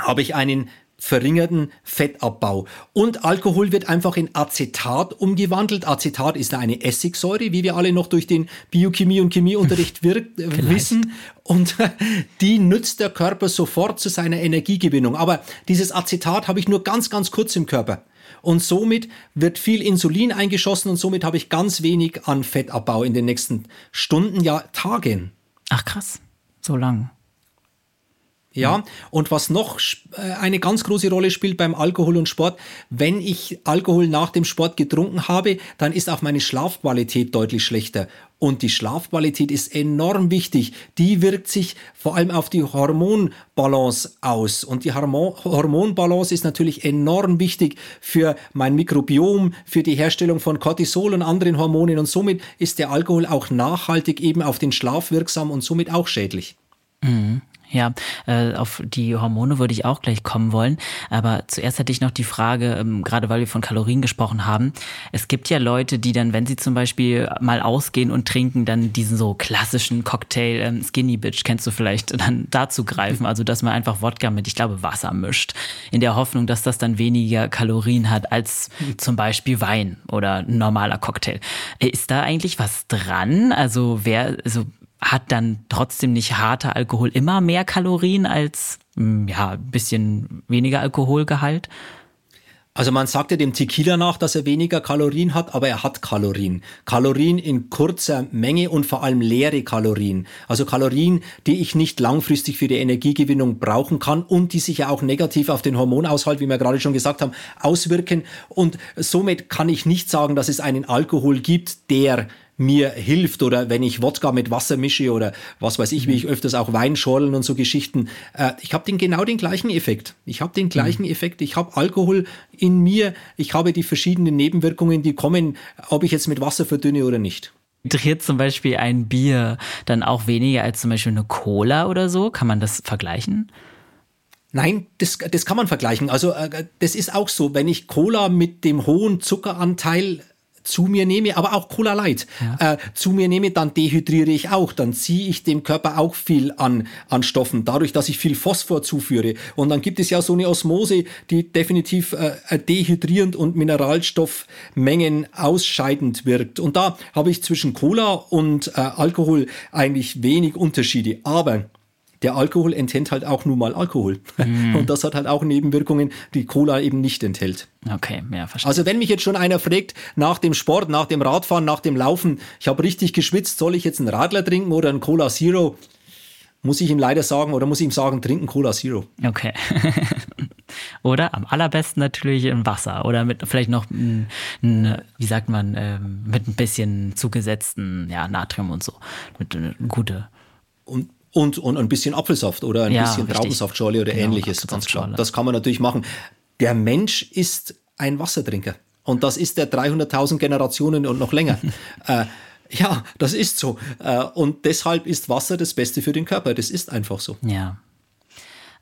habe ich einen verringerten Fettabbau. Und Alkohol wird einfach in Acetat umgewandelt. Acetat ist eine Essigsäure, wie wir alle noch durch den Biochemie- und Chemieunterricht wirkt, äh, wissen. Und die nützt der Körper sofort zu seiner Energiegewinnung. Aber dieses Acetat habe ich nur ganz, ganz kurz im Körper. Und somit wird viel Insulin eingeschossen und somit habe ich ganz wenig an Fettabbau in den nächsten Stunden, ja Tagen. Ach krass, so lang. Ja, und was noch äh, eine ganz große Rolle spielt beim Alkohol und Sport, wenn ich Alkohol nach dem Sport getrunken habe, dann ist auch meine Schlafqualität deutlich schlechter. Und die Schlafqualität ist enorm wichtig. Die wirkt sich vor allem auf die Hormonbalance aus. Und die Hormonbalance ist natürlich enorm wichtig für mein Mikrobiom, für die Herstellung von Cortisol und anderen Hormonen. Und somit ist der Alkohol auch nachhaltig eben auf den Schlaf wirksam und somit auch schädlich. Mhm. Ja, äh, auf die Hormone würde ich auch gleich kommen wollen. Aber zuerst hätte ich noch die Frage, ähm, gerade weil wir von Kalorien gesprochen haben. Es gibt ja Leute, die dann, wenn sie zum Beispiel mal ausgehen und trinken, dann diesen so klassischen Cocktail ähm, Skinny Bitch, kennst du vielleicht, dann dazu greifen. Also, dass man einfach Wodka mit, ich glaube, Wasser mischt. In der Hoffnung, dass das dann weniger Kalorien hat als zum Beispiel Wein oder ein normaler Cocktail. Ist da eigentlich was dran? Also, wer, also hat dann trotzdem nicht harter Alkohol immer mehr Kalorien als hm, ja, ein bisschen weniger Alkoholgehalt? Also man sagt ja dem Tequila nach, dass er weniger Kalorien hat, aber er hat Kalorien. Kalorien in kurzer Menge und vor allem leere Kalorien. Also Kalorien, die ich nicht langfristig für die Energiegewinnung brauchen kann und die sich ja auch negativ auf den Hormonaushalt, wie wir gerade schon gesagt haben, auswirken. Und somit kann ich nicht sagen, dass es einen Alkohol gibt, der mir hilft oder wenn ich Wodka mit Wasser mische oder was weiß ich, wie ich mhm. öfters auch Weinschorlen und so Geschichten. Äh, ich habe den genau den gleichen Effekt. Ich habe den gleichen mhm. Effekt. Ich habe Alkohol in mir. Ich habe die verschiedenen Nebenwirkungen, die kommen, ob ich jetzt mit Wasser verdünne oder nicht. Dreht zum Beispiel ein Bier dann auch weniger als zum Beispiel eine Cola oder so? Kann man das vergleichen? Nein, das, das kann man vergleichen. Also äh, das ist auch so, wenn ich Cola mit dem hohen Zuckeranteil zu mir nehme, aber auch Cola Light ja. äh, zu mir nehme, dann dehydriere ich auch. Dann ziehe ich dem Körper auch viel an, an Stoffen, dadurch, dass ich viel Phosphor zuführe. Und dann gibt es ja so eine Osmose, die definitiv äh, dehydrierend und Mineralstoffmengen ausscheidend wirkt. Und da habe ich zwischen Cola und äh, Alkohol eigentlich wenig Unterschiede. Aber der Alkohol enthält halt auch nur mal Alkohol. Mm. Und das hat halt auch Nebenwirkungen, die Cola eben nicht enthält. Okay, ja, verstehe. Also wenn mich jetzt schon einer fragt, nach dem Sport, nach dem Radfahren, nach dem Laufen, ich habe richtig geschwitzt, soll ich jetzt einen Radler trinken oder einen Cola Zero? Muss ich ihm leider sagen oder muss ich ihm sagen, trinken Cola Zero. Okay. oder? Am allerbesten natürlich im Wasser oder mit vielleicht noch, ein, ein, wie sagt man, ähm, mit ein bisschen zugesetzten ja, Natrium und so. Mit eine äh, gute. Und und, und ein bisschen Apfelsaft oder ein ja, bisschen Traubensaftschorle oder genau, ähnliches. Ganz klar. Das kann man natürlich machen. Der Mensch ist ein Wassertrinker. Und das ist der 300.000 Generationen und noch länger. äh, ja, das ist so. Äh, und deshalb ist Wasser das Beste für den Körper. Das ist einfach so. Ja.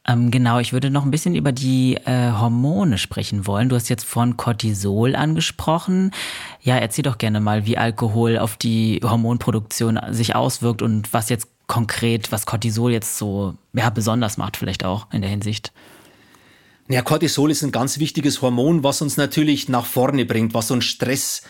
Ähm, genau, ich würde noch ein bisschen über die äh, Hormone sprechen wollen. Du hast jetzt von Cortisol angesprochen. Ja, erzähl doch gerne mal, wie Alkohol auf die Hormonproduktion sich auswirkt und was jetzt konkret, was Cortisol jetzt so ja, besonders macht, vielleicht auch in der Hinsicht. Ja, Cortisol ist ein ganz wichtiges Hormon, was uns natürlich nach vorne bringt, was uns Stress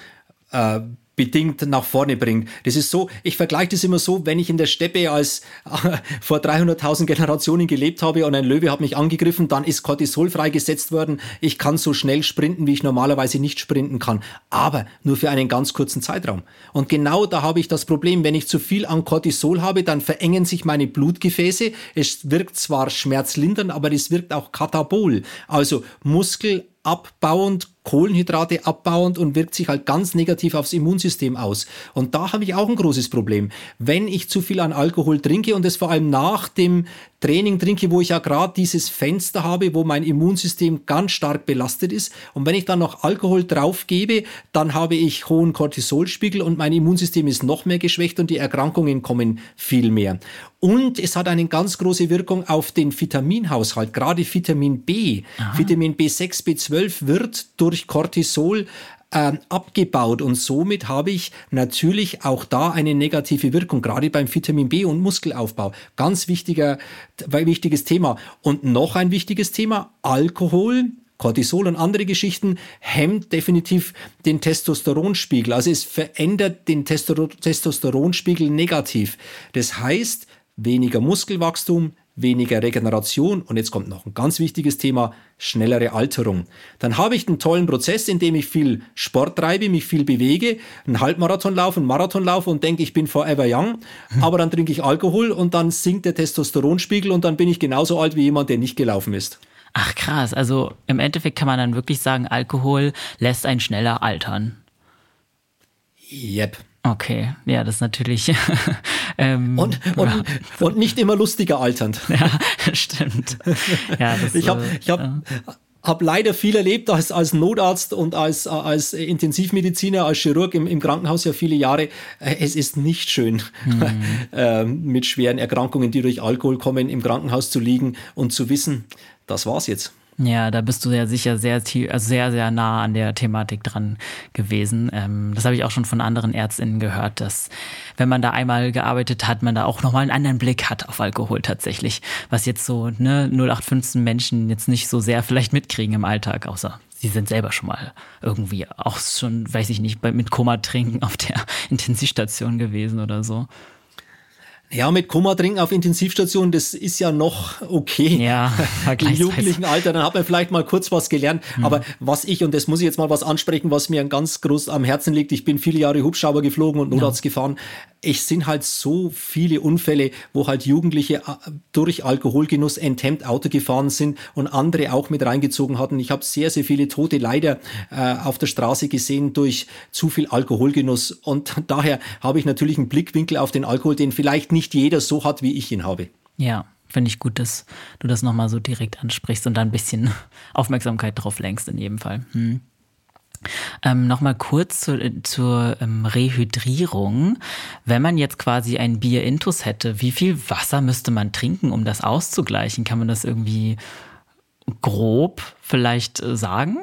äh, bedingt nach vorne bringt. Das ist so, ich vergleiche das immer so, wenn ich in der Steppe als äh, vor 300.000 Generationen gelebt habe und ein Löwe hat mich angegriffen, dann ist Cortisol freigesetzt worden. Ich kann so schnell sprinten, wie ich normalerweise nicht sprinten kann, aber nur für einen ganz kurzen Zeitraum. Und genau da habe ich das Problem, wenn ich zu viel an Cortisol habe, dann verengen sich meine Blutgefäße. Es wirkt zwar schmerzlindernd, aber es wirkt auch katabol, also Muskel abbauend, Kohlenhydrate abbauend und wirkt sich halt ganz negativ aufs Immunsystem aus. Und da habe ich auch ein großes Problem. Wenn ich zu viel an Alkohol trinke und es vor allem nach dem Training trinke, wo ich ja gerade dieses Fenster habe, wo mein Immunsystem ganz stark belastet ist. Und wenn ich dann noch Alkohol drauf gebe, dann habe ich hohen Cortisolspiegel und mein Immunsystem ist noch mehr geschwächt und die Erkrankungen kommen viel mehr. Und es hat eine ganz große Wirkung auf den Vitaminhaushalt, gerade Vitamin B. Aha. Vitamin B6, B12 wird durch Cortisol äh, abgebaut und somit habe ich natürlich auch da eine negative Wirkung, gerade beim Vitamin B und Muskelaufbau. Ganz wichtiger, wichtiges Thema. Und noch ein wichtiges Thema, Alkohol. Cortisol und andere Geschichten hemmt definitiv den Testosteronspiegel. Also es verändert den Testosteronspiegel negativ. Das heißt, weniger Muskelwachstum, weniger Regeneration und jetzt kommt noch ein ganz wichtiges Thema, schnellere Alterung. Dann habe ich einen tollen Prozess, in dem ich viel Sport treibe, mich viel bewege, einen Halbmarathon laufe, einen Marathon laufe und denke, ich bin forever young, hm. aber dann trinke ich Alkohol und dann sinkt der Testosteronspiegel und dann bin ich genauso alt wie jemand, der nicht gelaufen ist. Ach krass, also im Endeffekt kann man dann wirklich sagen, Alkohol lässt einen schneller altern. Yep. Okay, ja, das ist natürlich. ähm, und, und, ja. und nicht immer lustiger alternd. Ja, stimmt. Ja, das, ich habe ich hab, ja. hab leider viel erlebt als, als Notarzt und als, als Intensivmediziner, als Chirurg im, im Krankenhaus ja viele Jahre. Es ist nicht schön, mhm. mit schweren Erkrankungen, die durch Alkohol kommen, im Krankenhaus zu liegen und zu wissen, das war's jetzt. Ja, da bist du ja sicher sehr, also sehr, sehr nah an der Thematik dran gewesen. Ähm, das habe ich auch schon von anderen Ärztinnen gehört, dass wenn man da einmal gearbeitet hat, man da auch nochmal einen anderen Blick hat auf Alkohol tatsächlich. Was jetzt so ne, 0815 Menschen jetzt nicht so sehr vielleicht mitkriegen im Alltag, außer sie sind selber schon mal irgendwie auch schon, weiß ich nicht, mit Koma trinken auf der Intensivstation gewesen oder so. Ja, mit Koma trinken auf Intensivstation, das ist ja noch okay. Ja, im jugendlichen Alter, dann hat man vielleicht mal kurz was gelernt. Mhm. Aber was ich, und das muss ich jetzt mal was ansprechen, was mir ganz groß am Herzen liegt, ich bin viele Jahre Hubschrauber geflogen und Notarzt ja. gefahren es sind halt so viele Unfälle, wo halt Jugendliche äh, durch Alkoholgenuss enthemmt Auto gefahren sind und andere auch mit reingezogen hatten. Ich habe sehr, sehr viele Tote leider äh, auf der Straße gesehen durch zu viel Alkoholgenuss. Und daher habe ich natürlich einen Blickwinkel auf den Alkohol, den vielleicht nicht jeder so hat, wie ich ihn habe. Ja, finde ich gut, dass du das nochmal so direkt ansprichst und da ein bisschen Aufmerksamkeit drauf lenkst in jedem Fall. Hm. Ähm, Nochmal kurz zu, zur ähm, Rehydrierung. Wenn man jetzt quasi ein Bier-Intus hätte, wie viel Wasser müsste man trinken, um das auszugleichen? Kann man das irgendwie grob vielleicht äh, sagen?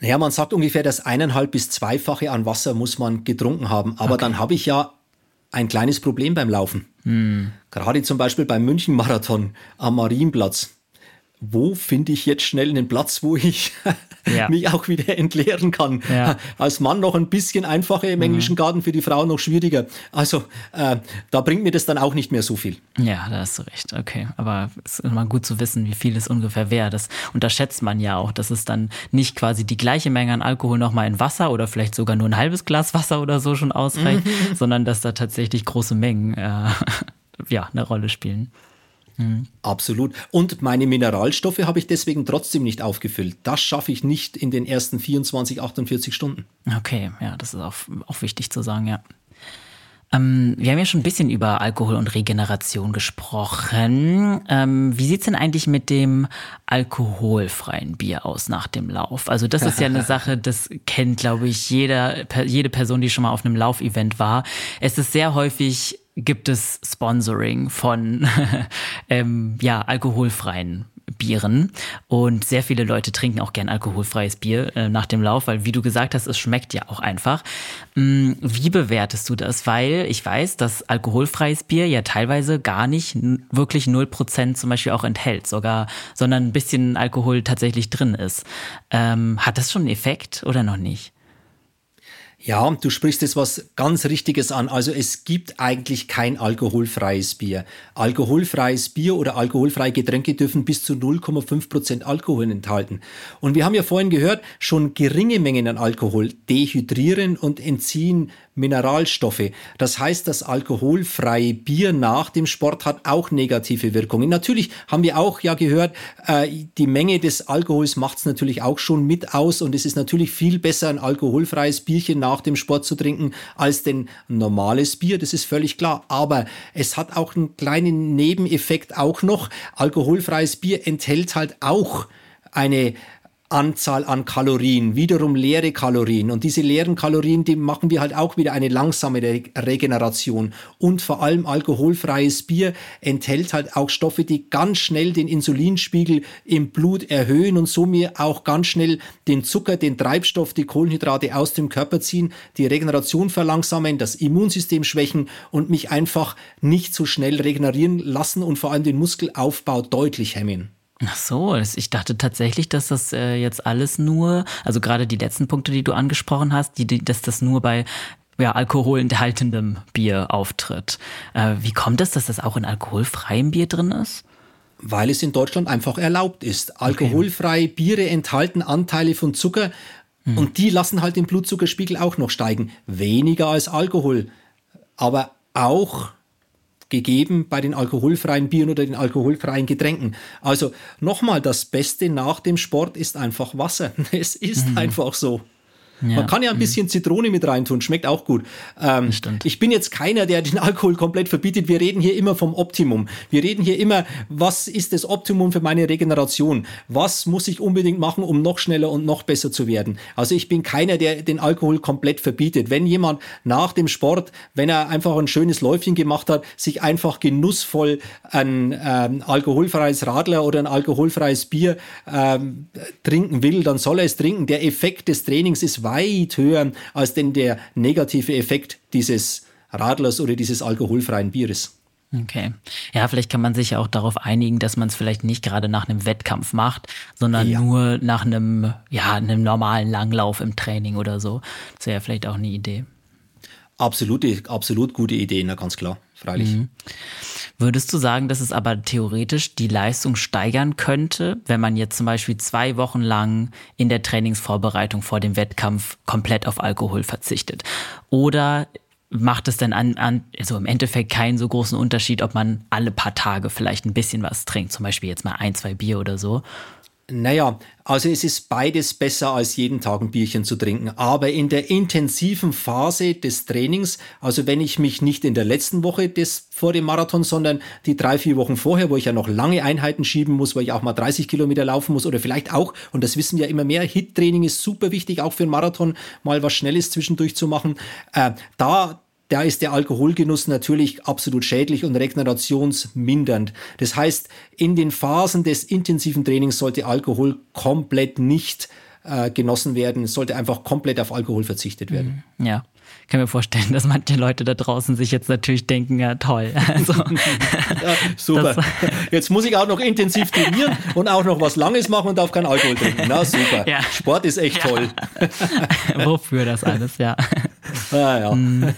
Naja, man sagt ungefähr, das eineinhalb bis zweifache an Wasser muss man getrunken haben. Aber okay. dann habe ich ja ein kleines Problem beim Laufen. Hm. Gerade zum Beispiel beim München-Marathon am Marienplatz wo finde ich jetzt schnell einen Platz, wo ich ja. mich auch wieder entleeren kann. Ja. Als Mann noch ein bisschen einfacher im mhm. englischen Garten, für die Frau noch schwieriger. Also äh, da bringt mir das dann auch nicht mehr so viel. Ja, da hast du recht. Okay, aber es ist immer gut zu wissen, wie viel es ungefähr wäre. Das unterschätzt man ja auch, dass es dann nicht quasi die gleiche Menge an Alkohol nochmal in Wasser oder vielleicht sogar nur ein halbes Glas Wasser oder so schon ausreicht, mhm. sondern dass da tatsächlich große Mengen äh, ja, eine Rolle spielen. Mhm. Absolut. Und meine Mineralstoffe habe ich deswegen trotzdem nicht aufgefüllt. Das schaffe ich nicht in den ersten 24, 48 Stunden. Okay, ja, das ist auch, auch wichtig zu sagen, ja. Ähm, wir haben ja schon ein bisschen über Alkohol und Regeneration gesprochen. Ähm, wie sieht's denn eigentlich mit dem alkoholfreien Bier aus nach dem Lauf? Also das ist ja eine Sache, das kennt, glaube ich, jeder, jede Person, die schon mal auf einem Laufevent war. Es ist sehr häufig gibt es Sponsoring von ähm, ja, alkoholfreien Bieren. Und sehr viele Leute trinken auch gern alkoholfreies Bier äh, nach dem Lauf, weil wie du gesagt hast, es schmeckt ja auch einfach. Mm, wie bewertest du das? Weil ich weiß, dass alkoholfreies Bier ja teilweise gar nicht wirklich 0% zum Beispiel auch enthält, sogar, sondern ein bisschen Alkohol tatsächlich drin ist. Ähm, hat das schon einen Effekt oder noch nicht? Ja, du sprichst jetzt was ganz Richtiges an. Also es gibt eigentlich kein alkoholfreies Bier. Alkoholfreies Bier oder alkoholfreie Getränke dürfen bis zu 0,5 Prozent Alkohol enthalten. Und wir haben ja vorhin gehört, schon geringe Mengen an Alkohol dehydrieren und entziehen Mineralstoffe. Das heißt, das alkoholfreie Bier nach dem Sport hat auch negative Wirkungen. Natürlich haben wir auch ja gehört, äh, die Menge des Alkohols macht es natürlich auch schon mit aus und es ist natürlich viel besser, ein alkoholfreies Bierchen nach dem Sport zu trinken, als denn normales Bier. Das ist völlig klar. Aber es hat auch einen kleinen Nebeneffekt auch noch. Alkoholfreies Bier enthält halt auch eine Anzahl an Kalorien, wiederum leere Kalorien. Und diese leeren Kalorien, die machen wir halt auch wieder eine langsame Re Regeneration. Und vor allem alkoholfreies Bier enthält halt auch Stoffe, die ganz schnell den Insulinspiegel im Blut erhöhen und somit auch ganz schnell den Zucker, den Treibstoff, die Kohlenhydrate aus dem Körper ziehen, die Regeneration verlangsamen, das Immunsystem schwächen und mich einfach nicht so schnell regenerieren lassen und vor allem den Muskelaufbau deutlich hemmen. Ach so, ich dachte tatsächlich, dass das äh, jetzt alles nur, also gerade die letzten Punkte, die du angesprochen hast, die, die, dass das nur bei ja, alkoholenthaltendem Bier auftritt. Äh, wie kommt es, dass das auch in alkoholfreiem Bier drin ist? Weil es in Deutschland einfach erlaubt ist. Alkoholfreie. Biere enthalten Anteile von Zucker hm. und die lassen halt den Blutzuckerspiegel auch noch steigen. Weniger als Alkohol, aber auch gegeben bei den alkoholfreien Bieren oder den alkoholfreien Getränken. Also nochmal, das Beste nach dem Sport ist einfach Wasser. Es ist mhm. einfach so. Ja. Man kann ja ein mhm. bisschen Zitrone mit reintun, schmeckt auch gut. Ähm, ich bin jetzt keiner, der den Alkohol komplett verbietet. Wir reden hier immer vom Optimum. Wir reden hier immer, was ist das Optimum für meine Regeneration? Was muss ich unbedingt machen, um noch schneller und noch besser zu werden? Also ich bin keiner, der den Alkohol komplett verbietet. Wenn jemand nach dem Sport, wenn er einfach ein schönes Läufchen gemacht hat, sich einfach genussvoll ein ähm, alkoholfreies Radler oder ein alkoholfreies Bier ähm, trinken will, dann soll er es trinken. Der Effekt des Trainings ist weit höher als denn der negative Effekt dieses Radlers oder dieses alkoholfreien Bieres. Okay. Ja, vielleicht kann man sich ja auch darauf einigen, dass man es vielleicht nicht gerade nach einem Wettkampf macht, sondern ja. nur nach einem, ja, einem normalen Langlauf im Training oder so. Das wäre ja vielleicht auch eine Idee. Absolute, absolut gute Idee, na ganz klar, freilich. Mhm. Würdest du sagen, dass es aber theoretisch die Leistung steigern könnte, wenn man jetzt zum Beispiel zwei Wochen lang in der Trainingsvorbereitung vor dem Wettkampf komplett auf Alkohol verzichtet? Oder macht es denn an, an, also im Endeffekt keinen so großen Unterschied, ob man alle paar Tage vielleicht ein bisschen was trinkt, zum Beispiel jetzt mal ein, zwei Bier oder so? Naja, also es ist beides besser als jeden Tag ein Bierchen zu trinken. Aber in der intensiven Phase des Trainings, also wenn ich mich nicht in der letzten Woche des, vor dem Marathon, sondern die drei, vier Wochen vorher, wo ich ja noch lange Einheiten schieben muss, wo ich auch mal 30 Kilometer laufen muss oder vielleicht auch, und das wissen wir ja immer mehr, Hit-Training ist super wichtig, auch für einen Marathon mal was Schnelles zwischendurch zu machen. Äh, da da ist der Alkoholgenuss natürlich absolut schädlich und regenerationsmindernd. Das heißt, in den Phasen des intensiven Trainings sollte Alkohol komplett nicht äh, genossen werden. Es sollte einfach komplett auf Alkohol verzichtet werden. Mhm. Ja. Ich kann mir vorstellen, dass manche Leute da draußen sich jetzt natürlich denken, ja toll. Also, ja, super. Jetzt muss ich auch noch intensiv trainieren und auch noch was Langes machen und darf kein Alkohol trinken. Na super. Ja. Sport ist echt ja. toll. Wofür das alles, ja. Ah, ja. Mhm.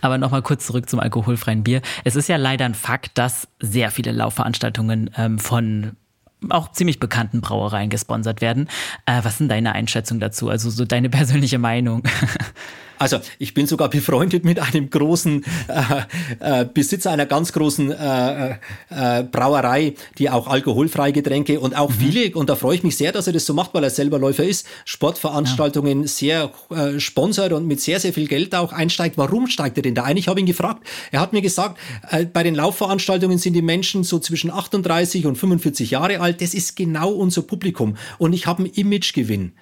Aber nochmal kurz zurück zum alkoholfreien Bier. Es ist ja leider ein Fakt, dass sehr viele Laufveranstaltungen ähm, von auch ziemlich bekannten Brauereien gesponsert werden. Äh, was sind deine Einschätzungen dazu? Also so deine persönliche Meinung? Also ich bin sogar befreundet mit einem großen äh, äh, Besitzer einer ganz großen äh, äh, Brauerei, die auch alkoholfreie Getränke und auch mhm. viele, und da freue ich mich sehr, dass er das so macht, weil er selber Läufer ist, Sportveranstaltungen ja. sehr äh, sponsert und mit sehr, sehr viel Geld auch einsteigt. Warum steigt er denn da ein? Ich habe ihn gefragt. Er hat mir gesagt, äh, bei den Laufveranstaltungen sind die Menschen so zwischen 38 und 45 Jahre alt. Das ist genau unser Publikum. Und ich habe einen Imagegewinn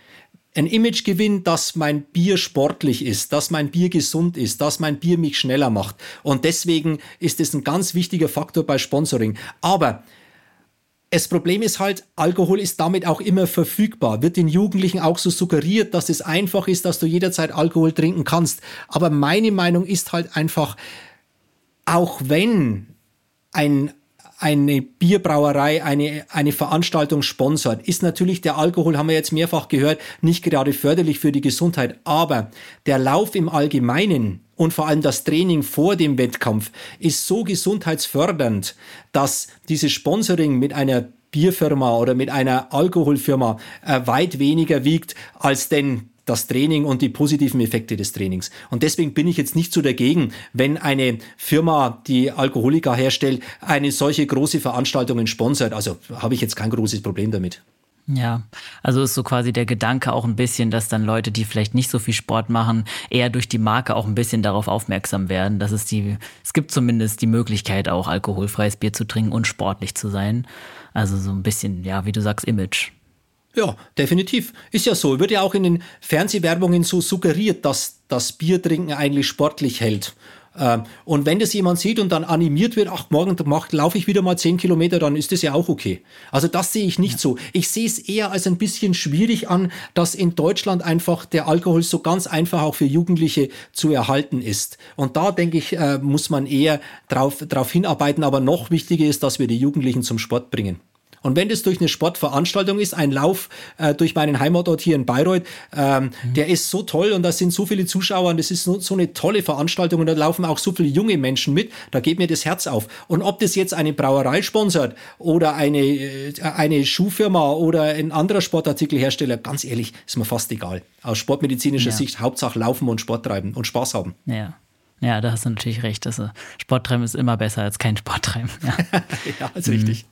ein Imagegewinn, dass mein Bier sportlich ist, dass mein Bier gesund ist, dass mein Bier mich schneller macht. Und deswegen ist es ein ganz wichtiger Faktor bei Sponsoring. Aber das Problem ist halt, Alkohol ist damit auch immer verfügbar. Wird den Jugendlichen auch so suggeriert, dass es einfach ist, dass du jederzeit Alkohol trinken kannst. Aber meine Meinung ist halt einfach, auch wenn ein eine Bierbrauerei eine, eine Veranstaltung sponsert, ist natürlich der Alkohol, haben wir jetzt mehrfach gehört, nicht gerade förderlich für die Gesundheit. Aber der Lauf im Allgemeinen und vor allem das Training vor dem Wettkampf ist so gesundheitsfördernd, dass dieses Sponsoring mit einer Bierfirma oder mit einer Alkoholfirma äh, weit weniger wiegt als denn das Training und die positiven Effekte des Trainings. Und deswegen bin ich jetzt nicht so dagegen, wenn eine Firma, die Alkoholiker herstellt, eine solche große Veranstaltungen sponsert. Also habe ich jetzt kein großes Problem damit. Ja, also ist so quasi der Gedanke auch ein bisschen, dass dann Leute, die vielleicht nicht so viel Sport machen, eher durch die Marke auch ein bisschen darauf aufmerksam werden, dass es die, es gibt zumindest die Möglichkeit auch alkoholfreies Bier zu trinken und sportlich zu sein. Also so ein bisschen, ja, wie du sagst, Image. Ja, definitiv. Ist ja so. Wird ja auch in den Fernsehwerbungen so suggeriert, dass das Biertrinken eigentlich sportlich hält. Ähm, und wenn das jemand sieht und dann animiert wird, ach, morgen laufe ich wieder mal zehn Kilometer, dann ist das ja auch okay. Also das sehe ich nicht ja. so. Ich sehe es eher als ein bisschen schwierig an, dass in Deutschland einfach der Alkohol so ganz einfach auch für Jugendliche zu erhalten ist. Und da denke ich, äh, muss man eher drauf, drauf hinarbeiten. Aber noch wichtiger ist, dass wir die Jugendlichen zum Sport bringen. Und wenn das durch eine Sportveranstaltung ist, ein Lauf äh, durch meinen Heimatort hier in Bayreuth, ähm, mhm. der ist so toll und da sind so viele Zuschauer und das ist so, so eine tolle Veranstaltung und da laufen auch so viele junge Menschen mit, da geht mir das Herz auf. Und ob das jetzt eine Brauerei sponsert oder eine, äh, eine Schuhfirma oder ein anderer Sportartikelhersteller, ganz ehrlich, ist mir fast egal. Aus sportmedizinischer ja. Sicht, Hauptsache laufen und Sport treiben und Spaß haben. Ja. Ja, da hast du natürlich recht. Also Sporttreiben ist immer besser als kein Sporttreiben. Ja, ja ist richtig.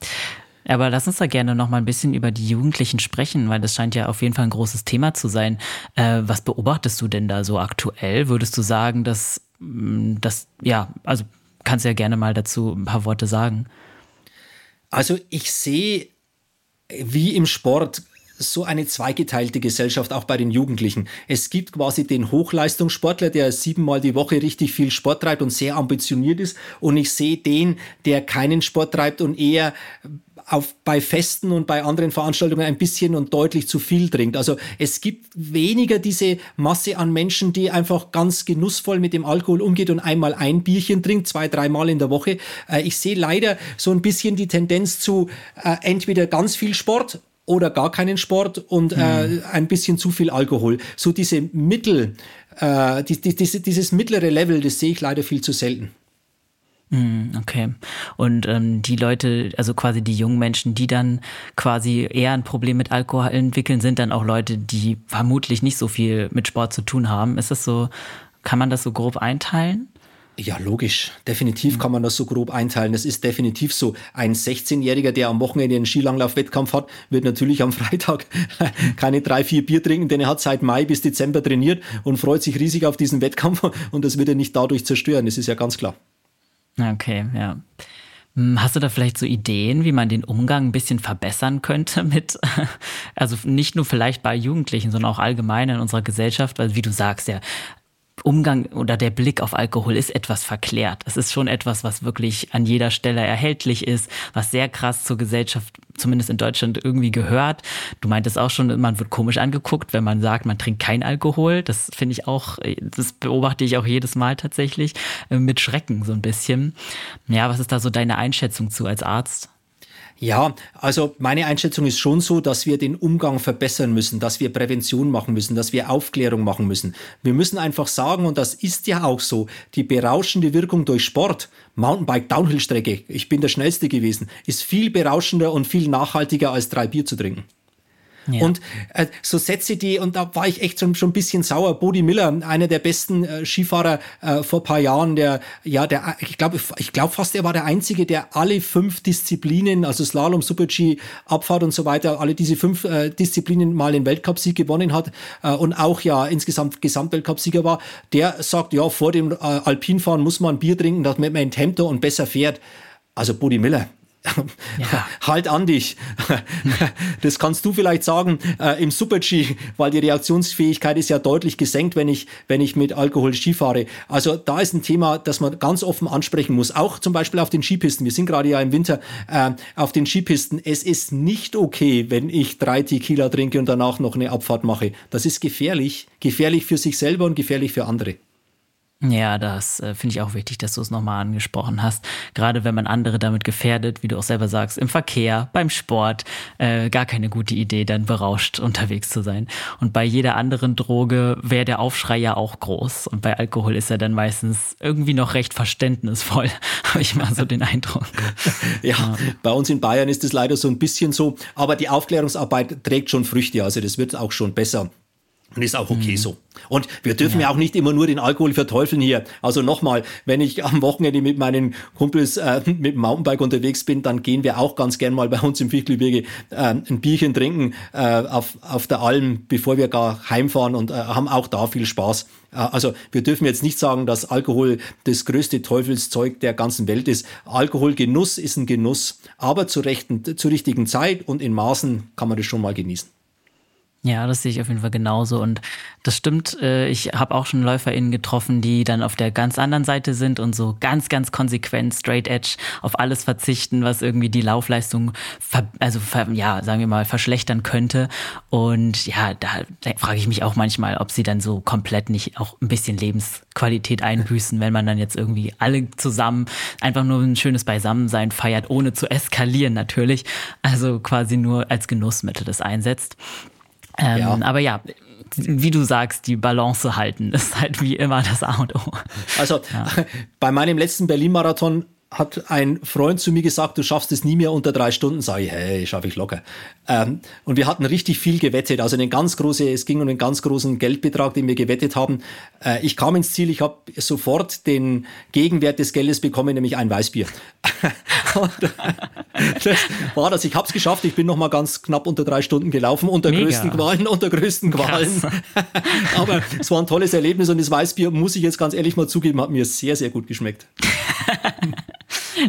Aber lass uns da gerne noch mal ein bisschen über die Jugendlichen sprechen, weil das scheint ja auf jeden Fall ein großes Thema zu sein. Äh, was beobachtest du denn da so aktuell? Würdest du sagen, dass mm, das, ja, also kannst du ja gerne mal dazu ein paar Worte sagen. Also ich sehe wie im Sport so eine zweigeteilte Gesellschaft, auch bei den Jugendlichen. Es gibt quasi den Hochleistungssportler, der siebenmal die Woche richtig viel Sport treibt und sehr ambitioniert ist. Und ich sehe den, der keinen Sport treibt und eher auf, bei Festen und bei anderen Veranstaltungen ein bisschen und deutlich zu viel trinkt. Also es gibt weniger diese Masse an Menschen, die einfach ganz genussvoll mit dem Alkohol umgeht und einmal ein Bierchen trinkt, zwei, dreimal in der Woche. Äh, ich sehe leider so ein bisschen die Tendenz zu äh, entweder ganz viel Sport oder gar keinen Sport und äh, mhm. ein bisschen zu viel Alkohol. So diese Mittel, äh, die, die, diese, dieses mittlere Level, das sehe ich leider viel zu selten. Hm, okay. Und ähm, die Leute, also quasi die jungen Menschen, die dann quasi eher ein Problem mit Alkohol entwickeln, sind dann auch Leute, die vermutlich nicht so viel mit Sport zu tun haben. Ist das so, kann man das so grob einteilen? Ja, logisch. Definitiv kann man das so grob einteilen. Es ist definitiv so. Ein 16-Jähriger, der am Wochenende einen Skilanglauf-Wettkampf hat, wird natürlich am Freitag keine drei, vier Bier trinken, denn er hat seit Mai bis Dezember trainiert und freut sich riesig auf diesen Wettkampf und das wird er nicht dadurch zerstören. Das ist ja ganz klar. Okay, ja. Hm, hast du da vielleicht so Ideen, wie man den Umgang ein bisschen verbessern könnte mit, also nicht nur vielleicht bei Jugendlichen, sondern auch allgemein in unserer Gesellschaft, weil wie du sagst, ja, Umgang oder der Blick auf Alkohol ist etwas verklärt. Es ist schon etwas, was wirklich an jeder Stelle erhältlich ist, was sehr krass zur Gesellschaft, zumindest in Deutschland, irgendwie gehört. Du meintest auch schon, man wird komisch angeguckt, wenn man sagt, man trinkt kein Alkohol. Das finde ich auch, das beobachte ich auch jedes Mal tatsächlich äh, mit Schrecken so ein bisschen. Ja, was ist da so deine Einschätzung zu als Arzt? Ja, also meine Einschätzung ist schon so, dass wir den Umgang verbessern müssen, dass wir Prävention machen müssen, dass wir Aufklärung machen müssen. Wir müssen einfach sagen, und das ist ja auch so, die berauschende Wirkung durch Sport, Mountainbike, Downhill-Strecke, ich bin der Schnellste gewesen, ist viel berauschender und viel nachhaltiger als drei Bier zu trinken. Ja. Und äh, so Sätze, die, und da war ich echt schon, schon ein bisschen sauer. Bodie Miller, einer der besten äh, Skifahrer äh, vor paar Jahren, der, ja, der, ich glaube, ich glaube fast, er war der Einzige, der alle fünf Disziplinen, also Slalom, Super-G, Abfahrt und so weiter, alle diese fünf äh, Disziplinen mal den Weltcupsieg gewonnen hat äh, und auch ja insgesamt Gesamtweltcupsieger war. Der sagt, ja, vor dem äh, Alpinfahren muss man Bier trinken, damit man in Tempo und besser fährt. Also Bodie Miller, ja. halt an dich. Das kannst du vielleicht sagen äh, im Super-G, weil die Reaktionsfähigkeit ist ja deutlich gesenkt, wenn ich, wenn ich mit Alkohol Ski fahre. Also da ist ein Thema, das man ganz offen ansprechen muss. Auch zum Beispiel auf den Skipisten. Wir sind gerade ja im Winter äh, auf den Skipisten. Es ist nicht okay, wenn ich drei Tequila trinke und danach noch eine Abfahrt mache. Das ist gefährlich. Gefährlich für sich selber und gefährlich für andere. Ja, das äh, finde ich auch wichtig, dass du es nochmal angesprochen hast. Gerade wenn man andere damit gefährdet, wie du auch selber sagst, im Verkehr, beim Sport, äh, gar keine gute Idee, dann berauscht unterwegs zu sein. Und bei jeder anderen Droge wäre der Aufschrei ja auch groß. Und bei Alkohol ist er dann meistens irgendwie noch recht verständnisvoll, habe ich mal so den Eindruck. ja, ja, bei uns in Bayern ist es leider so ein bisschen so, aber die Aufklärungsarbeit trägt schon Früchte, also das wird auch schon besser. Und ist auch okay mhm. so. Und wir dürfen ja. ja. auch nicht immer nur den Alkohol verteufeln hier. Also nochmal, wenn ich am Wochenende mit meinen Kumpels äh, mit dem Mountainbike unterwegs bin, dann gehen wir auch ganz gern mal bei uns im Fichtelgebirge äh, ein Bierchen trinken äh, auf, auf der Alm, bevor wir gar heimfahren und äh, haben auch da viel Spaß. Äh, also wir dürfen jetzt nicht sagen, dass Alkohol das größte Teufelszeug der ganzen Welt ist. Alkoholgenuss ist ein Genuss, aber zur, rechten, zur richtigen Zeit und in Maßen kann man das schon mal genießen. Ja, das sehe ich auf jeden Fall genauso. Und das stimmt, äh, ich habe auch schon LäuferInnen getroffen, die dann auf der ganz anderen Seite sind und so ganz, ganz konsequent, straight edge, auf alles verzichten, was irgendwie die Laufleistung, also ja, sagen wir mal, verschlechtern könnte. Und ja, da frage ich mich auch manchmal, ob sie dann so komplett nicht auch ein bisschen Lebensqualität einbüßen, wenn man dann jetzt irgendwie alle zusammen einfach nur ein schönes Beisammensein feiert, ohne zu eskalieren natürlich. Also quasi nur als Genussmittel das einsetzt. Ähm, ja. Aber ja, wie du sagst, die Balance halten ist halt wie immer das A und O. Also ja. bei meinem letzten Berlin-Marathon hat ein Freund zu mir gesagt, du schaffst es nie mehr unter drei Stunden. Sag ich, hey, schaffe ich locker. Ähm, und wir hatten richtig viel gewettet. Also eine ganz große, es ging um einen ganz großen Geldbetrag, den wir gewettet haben. Äh, ich kam ins Ziel, ich habe sofort den Gegenwert des Geldes bekommen, nämlich ein Weißbier. das war das. Ich habe es geschafft. Ich bin noch mal ganz knapp unter drei Stunden gelaufen, unter Mega. größten Qualen, unter größten Qualen. Aber es war ein tolles Erlebnis und das Weißbier, muss ich jetzt ganz ehrlich mal zugeben, hat mir sehr, sehr gut geschmeckt.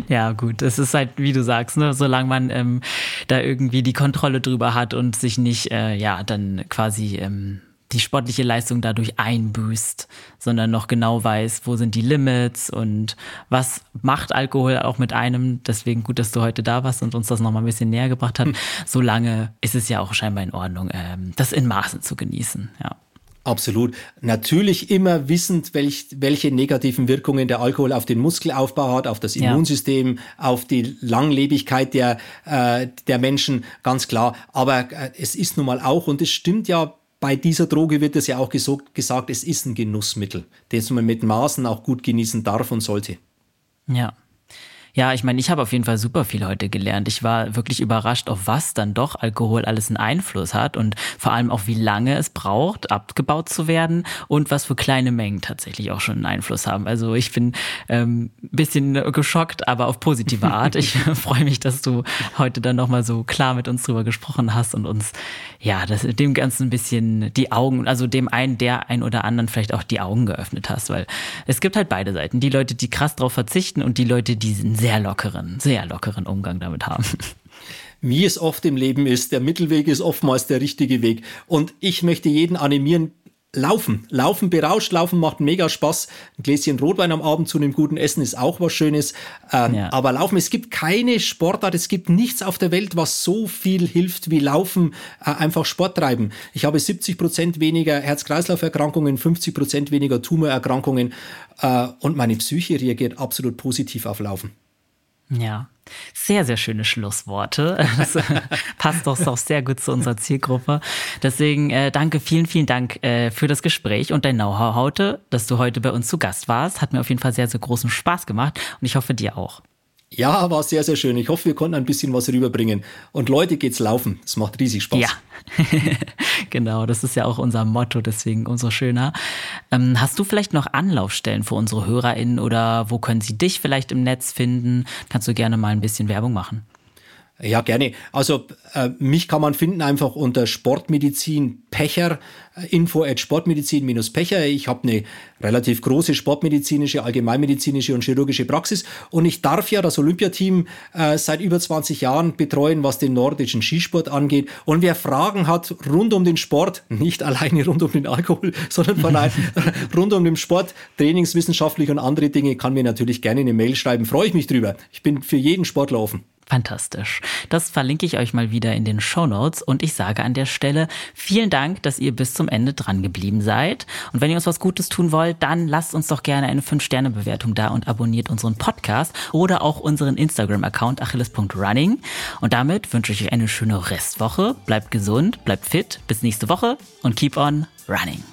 Ja, gut, es ist halt, wie du sagst, ne, solange man ähm, da irgendwie die Kontrolle drüber hat und sich nicht, äh, ja, dann quasi ähm, die sportliche Leistung dadurch einbüßt, sondern noch genau weiß, wo sind die Limits und was macht Alkohol auch mit einem. Deswegen gut, dass du heute da warst und uns das nochmal ein bisschen näher gebracht hast. Hm. Solange ist es ja auch scheinbar in Ordnung, ähm, das in Maßen zu genießen, ja. Absolut. Natürlich immer wissend, welch, welche negativen Wirkungen der Alkohol auf den Muskelaufbau hat, auf das Immunsystem, ja. auf die Langlebigkeit der, äh, der Menschen, ganz klar. Aber äh, es ist nun mal auch, und es stimmt ja, bei dieser Droge wird es ja auch gesagt, es ist ein Genussmittel, den man mit Maßen auch gut genießen darf und sollte. Ja. Ja, ich meine, ich habe auf jeden Fall super viel heute gelernt. Ich war wirklich überrascht, auf was dann doch Alkohol alles einen Einfluss hat und vor allem auch, wie lange es braucht, abgebaut zu werden und was für kleine Mengen tatsächlich auch schon einen Einfluss haben. Also ich bin ähm, bisschen geschockt, aber auf positive Art. Ich freue mich, dass du heute dann nochmal so klar mit uns drüber gesprochen hast und uns ja das, dem Ganzen ein bisschen die Augen, also dem einen, der ein oder anderen vielleicht auch die Augen geöffnet hast, weil es gibt halt beide Seiten. Die Leute, die krass drauf verzichten und die Leute, die sind sehr lockeren, sehr lockeren Umgang damit haben. Wie es oft im Leben ist, der Mittelweg ist oftmals der richtige Weg. Und ich möchte jeden animieren, Laufen. Laufen berauscht, Laufen macht mega Spaß. Ein Gläschen Rotwein am Abend zu einem guten Essen ist auch was Schönes. Ähm, ja. Aber Laufen, es gibt keine Sportart, es gibt nichts auf der Welt, was so viel hilft wie Laufen, äh, einfach Sport treiben. Ich habe 70 Prozent weniger Herz-Kreislauf-Erkrankungen, 50 Prozent weniger Tumorerkrankungen äh, und meine Psyche reagiert absolut positiv auf Laufen. Ja, sehr, sehr schöne Schlussworte. Das passt doch auch sehr gut zu unserer Zielgruppe. Deswegen äh, danke, vielen, vielen Dank äh, für das Gespräch und dein Know-how heute, dass du heute bei uns zu Gast warst. Hat mir auf jeden Fall sehr, sehr großen Spaß gemacht und ich hoffe dir auch. Ja, war sehr, sehr schön. Ich hoffe, wir konnten ein bisschen was rüberbringen. Und Leute, geht's laufen. Es macht riesig Spaß. Ja, genau. Das ist ja auch unser Motto, deswegen umso schöner. Ähm, hast du vielleicht noch Anlaufstellen für unsere HörerInnen oder wo können sie dich vielleicht im Netz finden? Kannst du gerne mal ein bisschen Werbung machen? Ja, gerne. Also äh, mich kann man finden einfach unter Sportmedizin Pecher, äh, info at Sportmedizin-Pecher. Ich habe eine relativ große sportmedizinische, allgemeinmedizinische und chirurgische Praxis und ich darf ja das Olympiateam äh, seit über 20 Jahren betreuen, was den nordischen Skisport angeht. Und wer Fragen hat rund um den Sport, nicht alleine rund um den Alkohol, sondern von rund um den Sport, trainingswissenschaftlich und andere Dinge, kann mir natürlich gerne eine Mail schreiben. Freue ich mich drüber. Ich bin für jeden Sportler offen. Fantastisch. Das verlinke ich euch mal wieder in den Show Notes und ich sage an der Stelle vielen Dank, dass ihr bis zum Ende dran geblieben seid. Und wenn ihr uns was Gutes tun wollt, dann lasst uns doch gerne eine 5-Sterne-Bewertung da und abonniert unseren Podcast oder auch unseren Instagram-Account achilles.running. Und damit wünsche ich euch eine schöne Restwoche. Bleibt gesund, bleibt fit. Bis nächste Woche und keep on running.